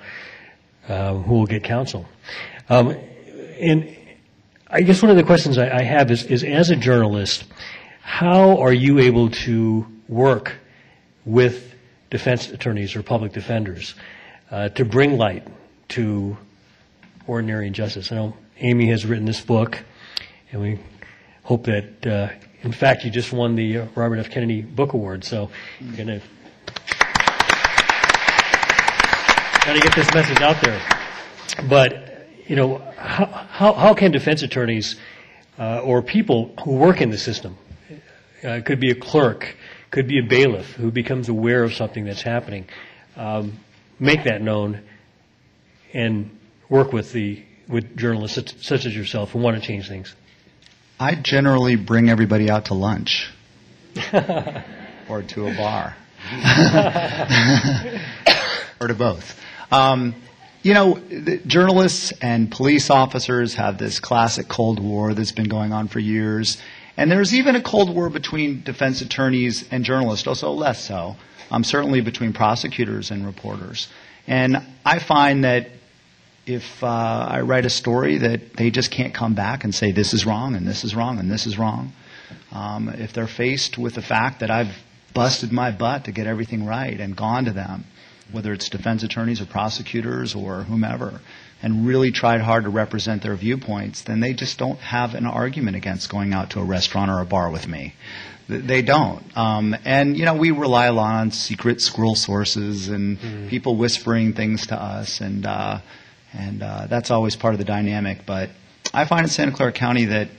uh, who will get counsel. Um, and I guess one of the questions I, I have is, is as a journalist, how are you able to work with defense attorneys or public defenders uh, to bring light to ordinary injustice? I know Amy has written this book, and we hope that, uh, in fact, you just won the uh, Robert F. Kennedy Book Award, so you're going to got to get this message out there. But, you know, how, how, how can defense attorneys uh, or people who work in the system, uh, could be a clerk, could be a bailiff who becomes aware of something that's happening, um, make that known and work with the with journalists such, such as yourself who want to change things? I generally bring everybody out to lunch or to a bar or to both. Um, you know, the journalists and police officers have this classic Cold War that's been going on for years. And there's even a Cold War between defense attorneys and journalists, also less so, um, certainly between prosecutors and reporters. And I find that if uh, I write a story that they just can't come back and say this is wrong and this is wrong and this is wrong, um, if they're faced with the fact that I've busted my butt to get everything right and gone to them, whether it's defense attorneys or prosecutors or whomever, and really tried hard to represent their viewpoints, then they just don't have an argument against going out to a restaurant or a bar with me. They don't. Um, and, you know, we rely a lot on secret squirrel sources and mm. people whispering things to us, and, uh, and uh, that's always part of the dynamic. But I find in Santa Clara County that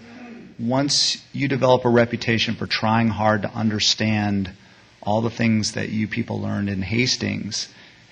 once you develop a reputation for trying hard to understand all the things that you people learned in Hastings,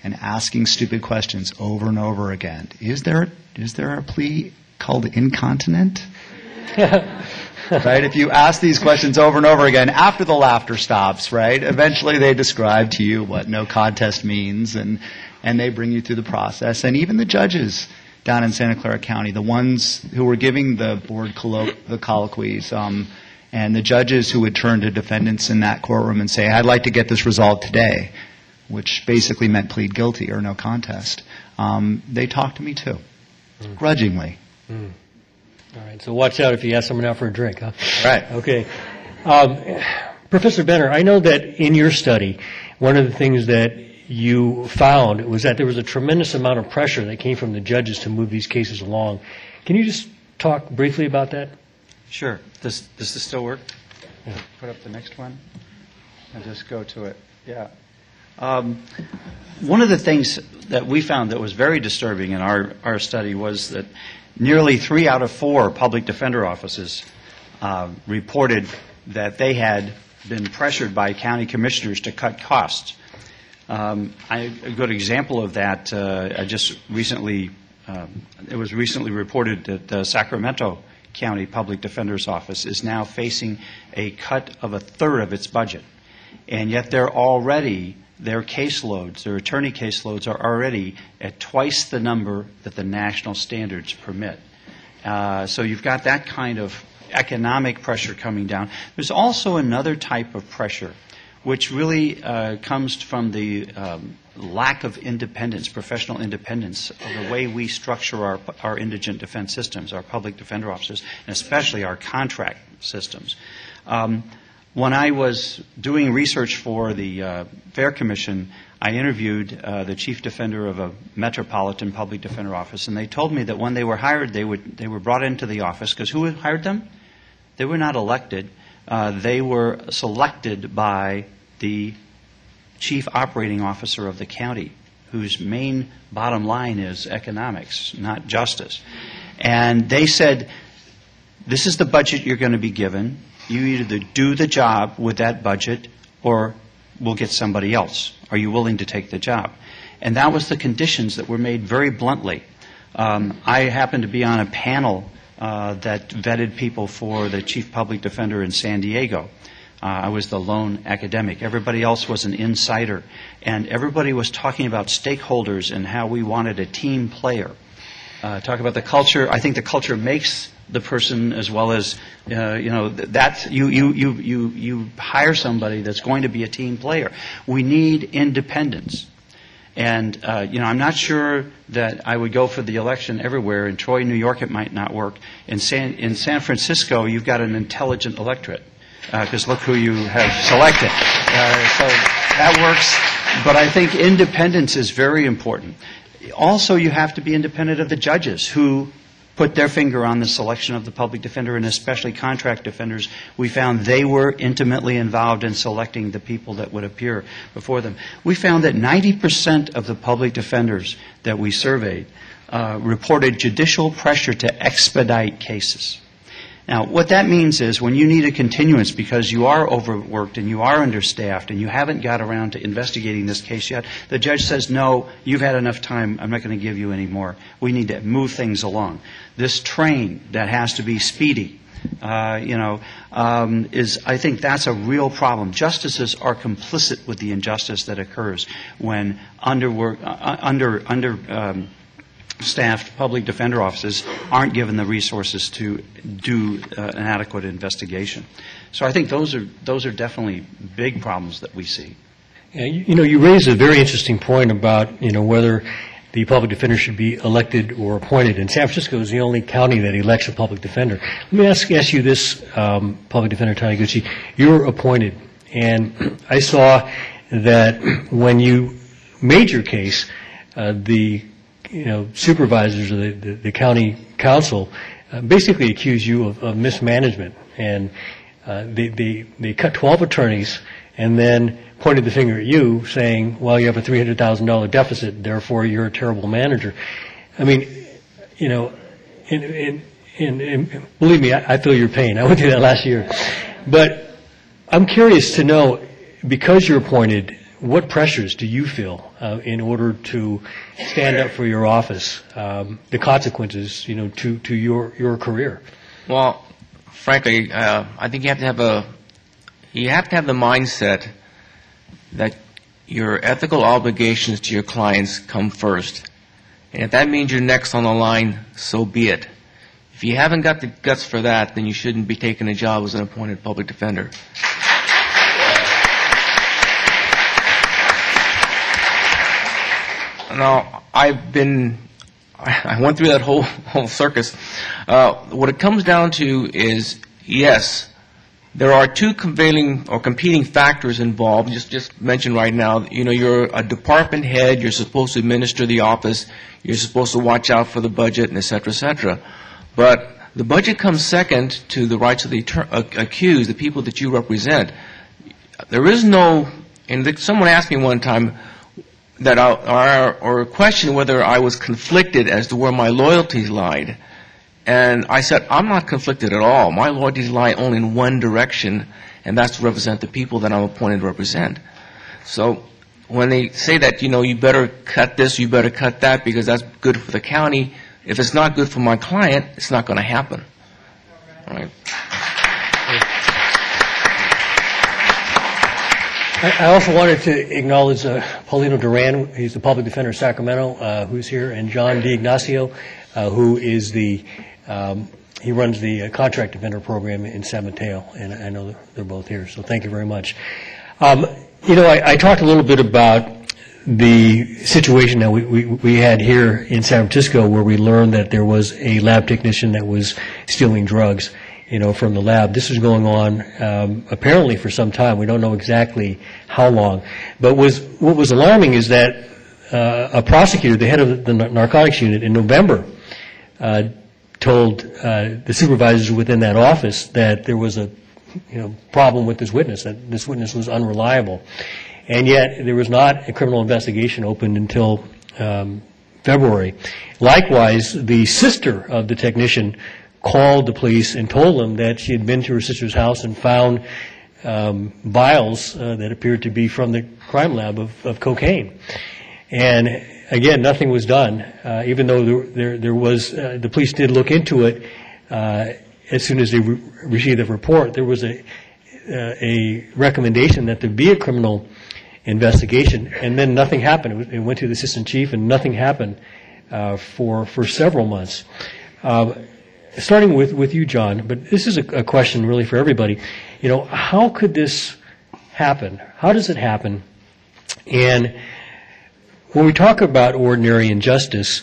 and asking stupid questions over and over again. Is there is there a plea called incontinent? right? If you ask these questions over and over again after the laughter stops, right? Eventually they describe to you what no contest means and and they bring you through the process. And even the judges down in Santa Clara County, the ones who were giving the board the colloquies, um, and the judges who would turn to defendants in that courtroom and say, I'd like to get this resolved today which basically meant plead guilty or no contest, um, they talked to me too, mm. grudgingly. Mm. All right, so watch out if you ask someone out for a drink, huh? Right. Okay. Um, Professor Benner, I know that in your study, one of the things that you found was that there was a tremendous amount of pressure that came from the judges to move these cases along. Can you just talk briefly about that? Sure. Does, does this still work? Yeah. Put up the next one and just go to it. Yeah. Um, one of the things that we found that was very disturbing in our, our study was that nearly three out of four public defender offices uh, reported that they had been pressured by county commissioners to cut costs. Um, I, a good example of that, uh, I just recently, um, it was recently reported that the Sacramento County Public Defender's Office is now facing a cut of a third of its budget. And yet they're already their caseloads, their attorney caseloads, are already at twice the number that the national standards permit. Uh, so you've got that kind of economic pressure coming down. There's also another type of pressure, which really uh, comes from the um, lack of independence, professional independence, of the way we structure our, our indigent defense systems, our public defender officers, and especially our contract systems. Um, when I was doing research for the uh, Fair Commission, I interviewed uh, the chief defender of a metropolitan public defender office, and they told me that when they were hired, they would they were brought into the office because who hired them? They were not elected. Uh, they were selected by the chief operating officer of the county, whose main bottom line is economics, not justice. And they said, "This is the budget you're going to be given." You either do the job with that budget or we'll get somebody else. Are you willing to take the job? And that was the conditions that were made very bluntly. Um, I happened to be on a panel uh, that vetted people for the chief public defender in San Diego. Uh, I was the lone academic. Everybody else was an insider. And everybody was talking about stakeholders and how we wanted a team player. Uh, talk about the culture. I think the culture makes the person as well as, uh, you know, th- that you, you, you, you, you hire somebody that's going to be a team player. We need independence. And, uh, you know, I'm not sure that I would go for the election everywhere. In Troy, New York, it might not work. In San, in San Francisco, you've got an intelligent electorate, because look who you have selected. Uh, so that works. But I think independence is very important. Also, you have to be independent of the judges who put their finger on the selection of the public defender, and especially contract defenders. We found they were intimately involved in selecting the people that would appear before them. We found that 90% of the public defenders that we surveyed uh, reported judicial pressure to expedite cases. Now, what that means is when you need a continuance because you are overworked and you are understaffed and you haven't got around to investigating this case yet, the judge says, no, you've had enough time, I'm not going to give you any more. We need to move things along. This train that has to be speedy, uh, you know, um, is, I think that's a real problem. Justices are complicit with the injustice that occurs when underwork, uh, under, under, um, staffed public defender offices aren't given the resources to do uh, an adequate investigation. So I think those are those are definitely big problems that we see. Yeah, you, you know, you raised a very interesting point about you know whether the public defender should be elected or appointed. And San Francisco is the only county that elects a public defender. Let me ask, ask you this, um, public defender Taniguchi. You're appointed, and I saw that when you made your case, uh, the you know, supervisors of the, the, the county council uh, basically accuse you of, of mismanagement. And uh, they, they, they cut 12 attorneys and then pointed the finger at you, saying, well, you have a $300,000 deficit, therefore you're a terrible manager. I mean, you know, and, and, and, and believe me, I, I feel your pain. I went through that last year. But I'm curious to know, because you're appointed, what pressures do you feel uh, in order to stand up for your office, um, the consequences, you know, to, to your, your career? Well, frankly, uh, I think you have to have a you have to have the mindset that your ethical obligations to your clients come first. And if that means you're next on the line, so be it. If you haven't got the guts for that, then you shouldn't be taking a job as an appointed public defender. Now, I've been, I went through that whole, whole circus. Uh, what it comes down to is, yes, there are two convailing or competing factors involved. Just, just mention right now, you know, you're a department head, you're supposed to administer the office, you're supposed to watch out for the budget, and et cetera, et cetera. But the budget comes second to the rights of the uh, accused, the people that you represent. There is no, and someone asked me one time, that I, or, or question whether I was conflicted as to where my loyalties lied. And I said, I'm not conflicted at all. My loyalties lie only in one direction, and that's to represent the people that I'm appointed to represent. So when they say that, you know, you better cut this, you better cut that because that's good for the county, if it's not good for my client, it's not going to happen. All right? I also wanted to acknowledge uh, Paulino Duran, he's the public defender of Sacramento, uh, who's here, and John D'Ignacio, uh, who is the, um, he runs the uh, contract defender program in San Mateo, and I know they're both here, so thank you very much. Um, you know, I, I talked a little bit about the situation that we, we, we had here in San Francisco where we learned that there was a lab technician that was stealing drugs you know, from the lab. This is going on um, apparently for some time. We don't know exactly how long. But was, what was alarming is that uh, a prosecutor, the head of the narcotics unit, in November, uh, told uh, the supervisors within that office that there was a you know, problem with this witness, that this witness was unreliable. And yet, there was not a criminal investigation opened until um, February. Likewise, the sister of the technician called the police and told them that she had been to her sister's house and found um, vials uh, that appeared to be from the crime lab of, of cocaine. And again, nothing was done, uh, even though there, there, there was, uh, the police did look into it uh, as soon as they re- received the report. There was a, uh, a recommendation that there be a criminal investigation, and then nothing happened. It went to the assistant chief, and nothing happened uh, for, for several months. Starting with, with you, John, but this is a, a question really for everybody. You know, how could this happen? How does it happen? And when we talk about ordinary injustice,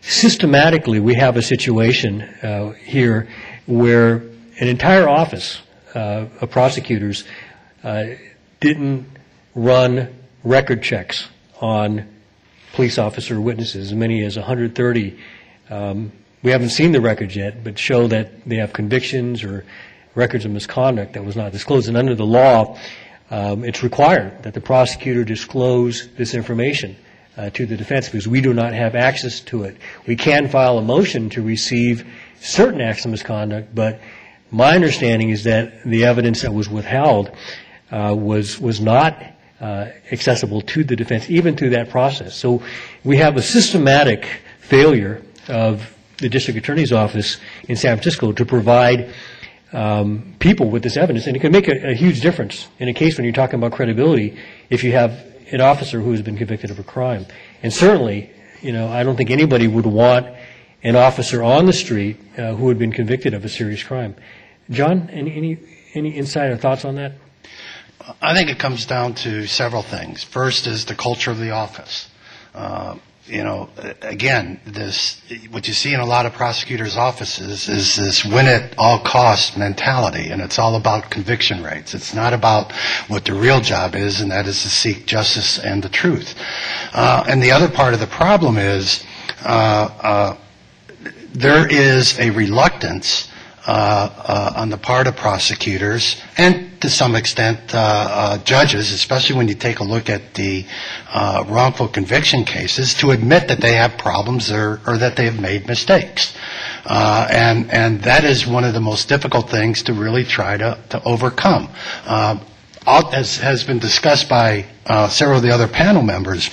systematically we have a situation uh, here where an entire office uh, of prosecutors uh, didn't run record checks on police officer witnesses, as many as 130. Um, we haven't seen the records yet, but show that they have convictions or records of misconduct that was not disclosed. And under the law, um, it's required that the prosecutor disclose this information uh, to the defense because we do not have access to it. We can file a motion to receive certain acts of misconduct, but my understanding is that the evidence that was withheld uh, was was not uh, accessible to the defense, even through that process. So we have a systematic failure of the district attorney's office in San Francisco to provide um, people with this evidence, and it can make a, a huge difference in a case when you're talking about credibility if you have an officer who has been convicted of a crime. And certainly, you know, I don't think anybody would want an officer on the street uh, who had been convicted of a serious crime. John, any any any insight or thoughts on that? I think it comes down to several things. First is the culture of the office. Uh, you know, again, this what you see in a lot of prosecutors' offices is this win at all cost mentality, and it's all about conviction rates. It's not about what the real job is, and that is to seek justice and the truth. Uh, and the other part of the problem is uh, uh, there is a reluctance on the part of prosecutors and to some extent uh, uh, judges, especially when you take a look at the uh, wrongful conviction cases, to admit that they have problems or, or that they have made mistakes. Uh, and, and that is one of the most difficult things to really try to, overcome. Uh, as has been discussed by uh, several of the other panel members,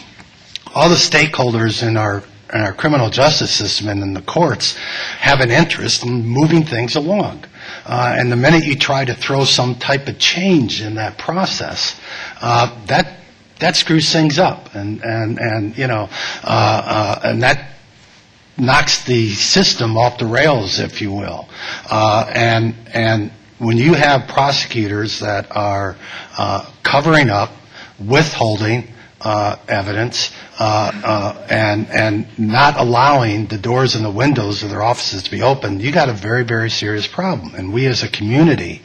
all the stakeholders in our our criminal justice system and in the courts have an interest in moving things along. Uh, and the minute you try to throw some type of change in that process, uh, that that screws things up, and and and you know, uh, uh, and that knocks the system off the rails, if you will. Uh, and and when you have prosecutors that are uh, covering up, withholding uh, evidence, uh, uh, and and not allowing the doors and the windows of their offices to be open, you got a very very serious problem. And we as a community,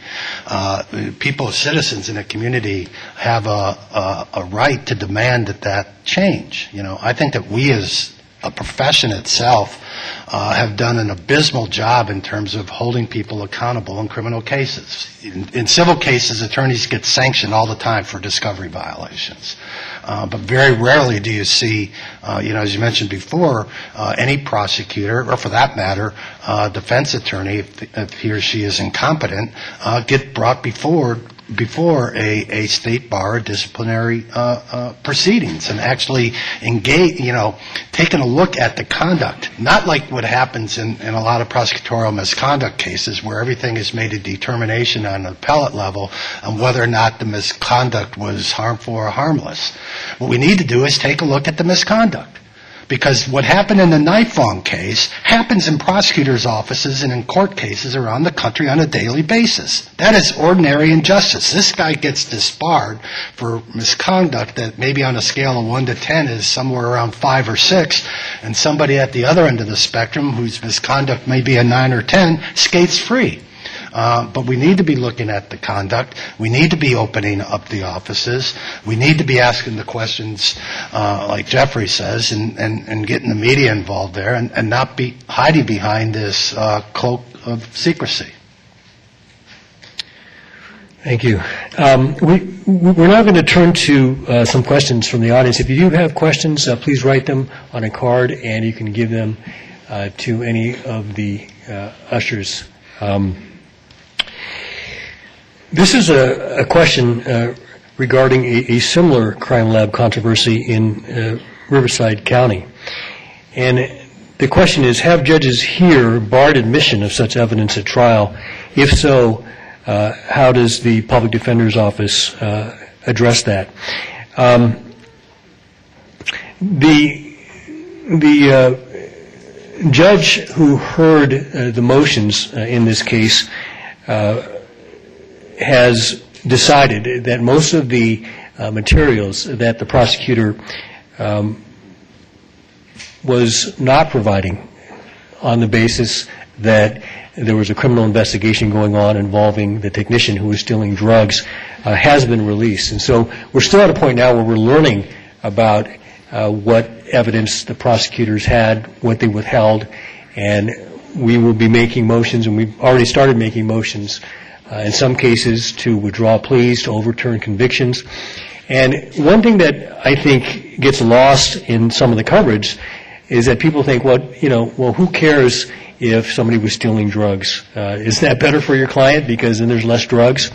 uh, people, citizens in a community, have a, a a right to demand that that change. You know, I think that we as a profession itself uh, have done an abysmal job in terms of holding people accountable in criminal cases. In, in civil cases, attorneys get sanctioned all the time for discovery violations. Uh, but very rarely do you see, uh, you know, as you mentioned before, uh, any prosecutor, or for that matter, uh, defense attorney, if, if he or she is incompetent, uh, get brought before before a, a state bar disciplinary uh, uh, proceedings and actually engage, you know, taking a look at the conduct, not like what happens in, in a lot of prosecutorial misconduct cases where everything is made a determination on an appellate level on whether or not the misconduct was harmful or harmless. What we need to do is take a look at the misconduct. Because what happened in the Nifong case happens in prosecutors' offices and in court cases around the country on a daily basis. That is ordinary injustice. This guy gets disbarred for misconduct that maybe on a scale of 1 to 10 is somewhere around 5 or 6, and somebody at the other end of the spectrum whose misconduct may be a 9 or 10 skates free. Uh, but we need to be looking at the conduct. We need to be opening up the offices. We need to be asking the questions, uh, like Jeffrey says, and, and, and getting the media involved there, and, and not be hiding behind this uh, cloak of secrecy. Thank you. Um, we, we're now going to turn to uh, some questions from the audience. If you do have questions, uh, please write them on a card, and you can give them uh, to any of the uh, ushers. Um, This is a, a question uh, regarding a, a similar crime lab controversy in uh, Riverside County. And the question is, have judges here barred admission of such evidence at trial? If so, uh, how does the Public Defender's Office uh, address that? Um, the the uh, judge who heard uh, the motions in this case has decided that most of the uh, materials that the prosecutor um, was not providing on the basis that there was a criminal investigation going on involving the technician who was stealing drugs uh, has been released. And so we're still at a point now where we're learning about uh, what evidence the prosecutors had, what they withheld, and we will be making motions, and we've already started making motions uh, in some cases to withdraw pleas, to overturn convictions. And one thing that I think gets lost in some of the coverage is that people think, well, you know, well, who cares if somebody was stealing drugs? Uh, is that better for your client because then there's less drugs?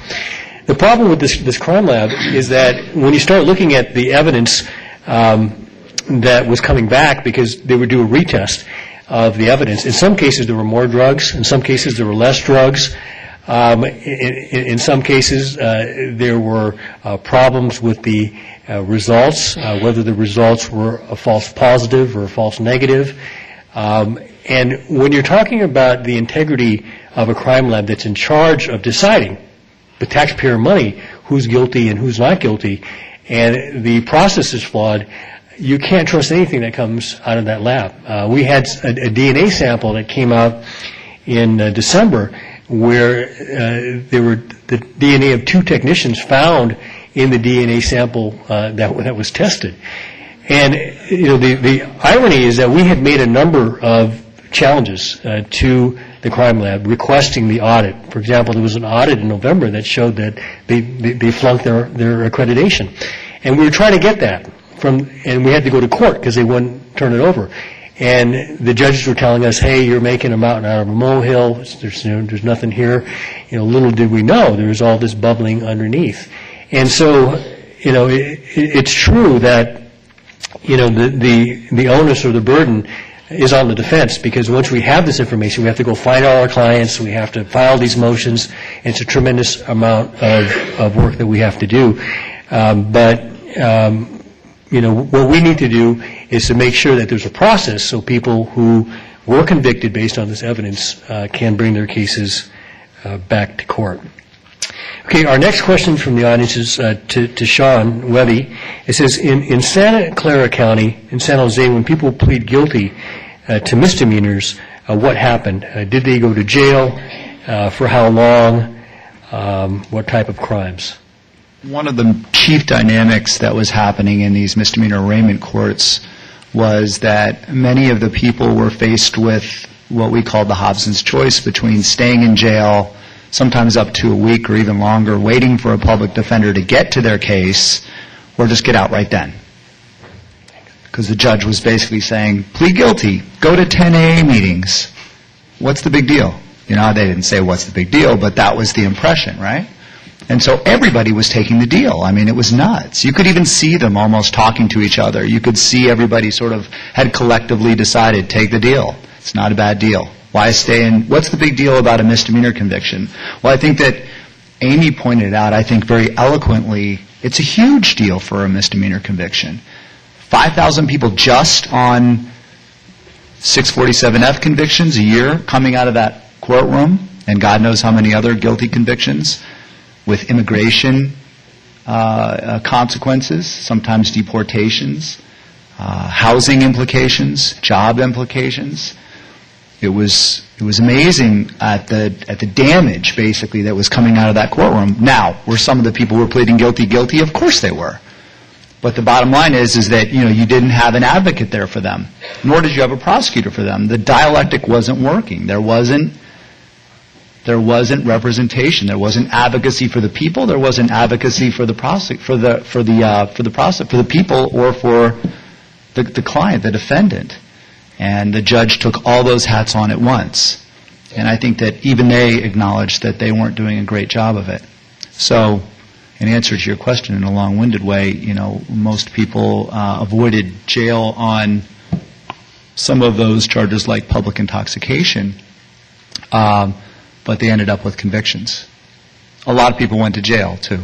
The problem with this, this crime lab is that when you start looking at the evidence um, that was coming back because they would do a retest of the evidence, in some cases there were more drugs, in some cases there were less drugs. Um, in, in, some cases, uh, there were uh, problems with the uh, results, uh, whether the results were a false positive or a false negative. Um, and when you're talking about the integrity of a crime lab that's in charge of deciding the taxpayer money who's guilty and who's not guilty, and the process is flawed, you can't trust anything that comes out of that lab. Uh, we had a, a, DNA sample that came out in uh, December where uh, there were the DNA of two technicians found in the DNA sample uh, that that was tested. And you know the the irony is that we had made a number of challenges uh, to the crime lab requesting the audit. For example, there was an audit in November that showed that they they, they flunked their their accreditation, and we were trying to get that from, and we had to go to court because they wouldn't turn it over. And the judges were telling us, hey, you're making a mountain out of a molehill. There's, you know, there's nothing here. You know, little did we know there was all this bubbling underneath. And so, you know, it, it's true that, you know, the, the, the onus or the burden is on the defense because once we have this information, we have to go find all our clients, we have to file these motions. It's a tremendous amount of, of work that we have to do. Um, but, um, you know, what we need to do is to make sure that there's a process so people who were convicted based on this evidence uh, can bring their cases uh, back to court. Okay, our next question from the audience is uh, to, to Sean Webby. It says, in, in Santa Clara County, in San Jose, when people plead guilty uh, to misdemeanors, uh, what happened? Uh, did they go to jail? for how long? Um, what type of crimes? One of the chief dynamics that was happening in these misdemeanor arraignment courts was that many of the people were faced with what we call the Hobson's choice between staying in jail, sometimes up to a week or even longer, waiting for a public defender to get to their case, or just get out right then. Because the judge was basically saying, plead guilty, go to 10 AA meetings. What's the big deal? You know, they didn't say what's the big deal, but that was the impression, right? And so everybody was taking the deal. I mean, it was nuts. You could even see them almost talking to each other. You could see everybody sort of had collectively decided, take the deal. It's not a bad deal. Why stay in? What's the big deal about a misdemeanor conviction? Well, I think that Amy pointed out, I think very eloquently, it's a huge deal for a misdemeanor conviction. 5,000 people just on 647F convictions a year coming out of that courtroom, and God knows how many other guilty convictions with immigration uh, uh, consequences, sometimes deportations, uh, housing implications, job implications. It was it was amazing at the at the damage basically that was coming out of that courtroom. Now, were some of the people who were pleading guilty guilty? Of course they were. But the bottom line is is that you know you didn't have an advocate there for them, nor did you have a prosecutor for them. The dialectic wasn't working. There wasn't there wasn't representation. There wasn't advocacy for the people. There wasn't advocacy for the prosec- for the for the uh, for the process for the people or for the, the client, the defendant. And the judge took all those hats on at once. And I think that even they acknowledged that they weren't doing a great job of it. So, in answer to your question in a long-winded way, you know, most people uh, avoided jail on some of those charges like public intoxication, um, but they ended up with convictions. A lot of people went to jail, too.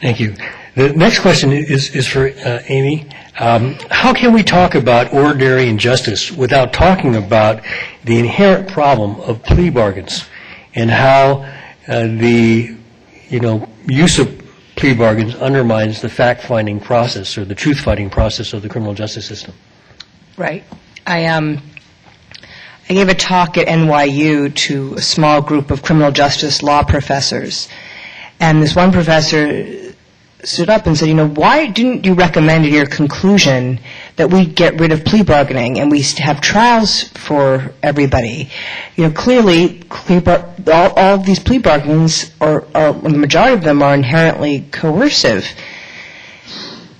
Thank you. The next question is, is for uh, Amy. Um, how can we talk about ordinary injustice without talking about the inherent problem of plea bargains and how uh, the, you know, use of plea bargains undermines the fact-finding process or the truth-finding process of the criminal justice system? Right. I um, I gave a talk at NYU to a small group of criminal justice law professors, and this one professor stood up and said, you know, why didn't you recommend in your conclusion that we get rid of plea bargaining and we have trials for everybody? You know, clearly, all, all these plea bargains, or, or the majority of them, are inherently coercive.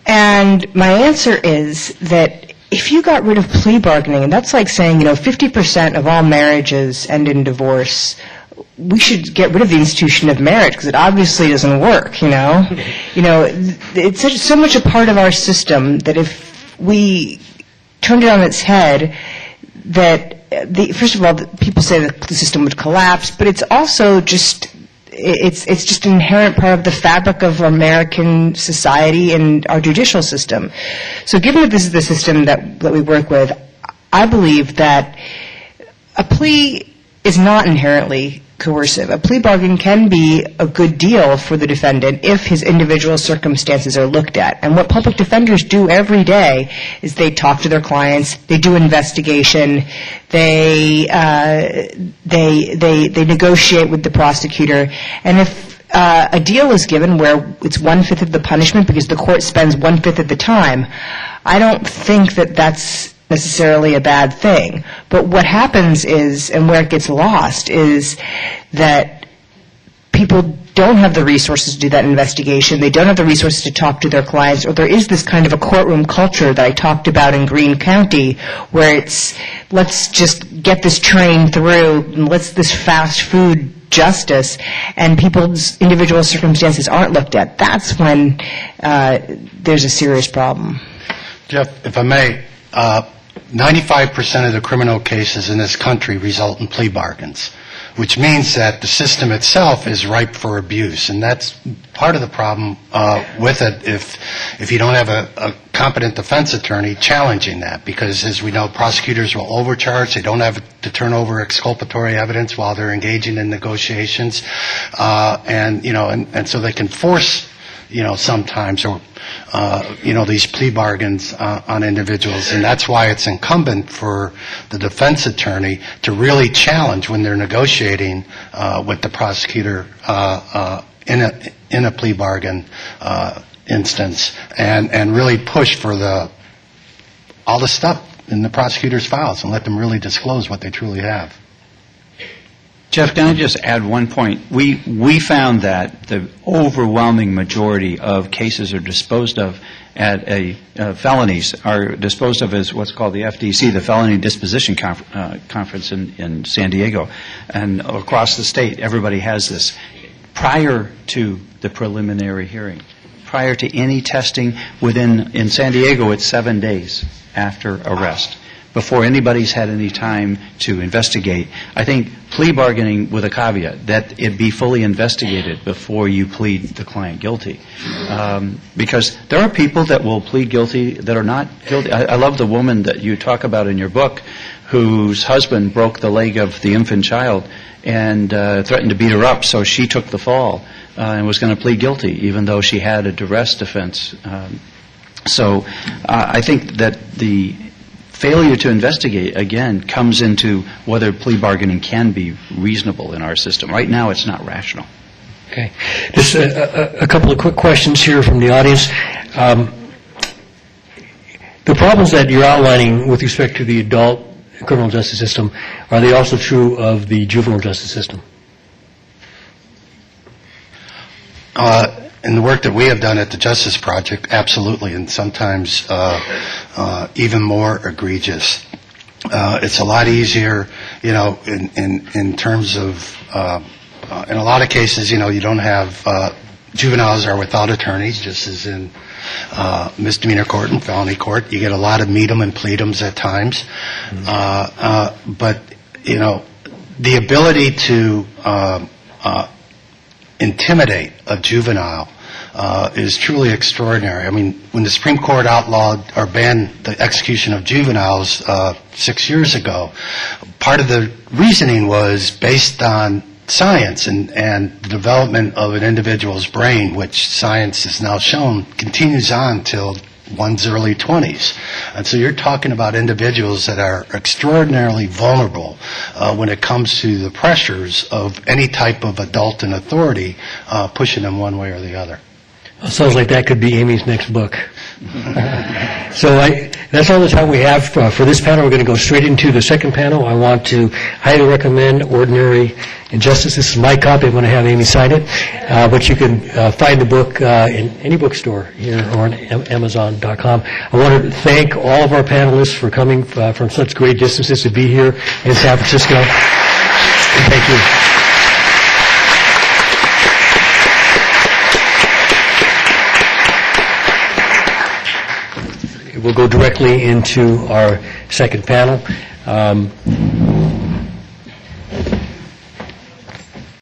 And my answer is that if you got rid of plea bargaining, and that's like saying, you know, 50% of all marriages end in divorce, we should get rid of the institution of marriage because it obviously doesn't work, you know? You know, it's such, so much a part of our system that if we turned it on its head, that the, first of all, people say that the system would collapse, but it's also just it's it's just an inherent part of the fabric of American society and our judicial system. So, given that this is the system that that we work with, I believe that a plea is not inherently coercive. A plea bargain can be a good deal for the defendant if his individual circumstances are looked at. And what public defenders do every day is they talk to their clients, they do investigation, they uh, they they they negotiate with the prosecutor, and if uh, a deal is given where it's one fifth of the punishment because the court spends one fifth of the time, I don't think that that's necessarily a bad thing. But what happens is, and where it gets lost, is that people don't have the resources to do that investigation. They don't have the resources to talk to their clients, or there is this kind of a courtroom culture that I talked about in Greene County, where it's let's just get this train through, and let's this fast food justice, and people's individual circumstances aren't looked at. That's when uh, there's a serious problem. Jeff, if I may, uh, 95% of the criminal cases in this country result in plea bargains, which means that the system itself is ripe for abuse. And that's part of the problem uh, with it if, if you don't have a, a, competent defense attorney challenging that. Because as we know, prosecutors will overcharge. They don't have to turn over exculpatory evidence while they're engaging in negotiations. Uh, and, you know, and, and so they can force you know, sometimes, or, uh, you know, these plea bargains uh, on individuals. And that's why it's incumbent for the defense attorney to really challenge when they're negotiating uh, with the prosecutor uh, uh, in, a, in a plea bargain uh, instance and, and really push for the, all the stuff in the prosecutor's files and let them really disclose what they truly have. Jeff, can I just add one point? We, we found that the overwhelming majority of cases are disposed of at a, uh, felonies are disposed of as what's called the FDC, the Felony Disposition Conf- uh, Conference in, in San Diego. And across the state, everybody has this. Prior to the preliminary hearing, prior to any testing within, in San Diego, it's seven days after arrest before anybody's had any time to investigate. I think plea bargaining with a caveat that it be fully investigated before you plead the client guilty. Um, because there are people that will plead guilty that are not guilty. I, I love the woman that you talk about in your book whose husband broke the leg of the infant child and uh, threatened to beat her up, so she took the fall uh, and was going to plead guilty, even though she had a duress defense. Um, so uh, I think that the failure to investigate, again, comes into whether plea bargaining can be reasonable in our system. Right now, it's not rational. Okay. Just a, a, a couple of quick questions here from the audience. Um, the problems that you're outlining with respect to the adult criminal justice system, are they also true of the juvenile justice system? Uh, in the work that we have done at the Justice Project, absolutely, and sometimes uh, uh, even more egregious. Uh, it's a lot easier, you know, in, in, in terms of uh, uh, in a lot of cases, you know, you don't have, uh, juveniles are without attorneys, just as in uh, misdemeanor court and felony court. You get a lot of meet 'em and plead 'ems at times. Uh, uh, But, you know, the ability to um, uh, intimidate a juvenile uh, is truly extraordinary. I mean, when the Supreme Court outlawed or banned the execution of juveniles uh, six years ago, part of the reasoning was based on science and, and the development of an individual's brain, which science has now shown continues on till one's early 20s. And so you're talking about individuals that are extraordinarily vulnerable uh, when it comes to the pressures of any type of adult in authority uh, pushing them one way or the other. Sounds like that could be Amy's next book. So I, that's all the time we have uh, for this panel. We're going to go straight into the second panel. I want to highly recommend Ordinary Injustice. This is my copy. I'm going to have Amy sign it. Uh, But you can uh, find the book uh, in any bookstore here or on Amazon.com. I want to thank all of our panelists for coming uh, from such great distances to be here in San Francisco. Thank you. We'll go directly into our second panel. Um,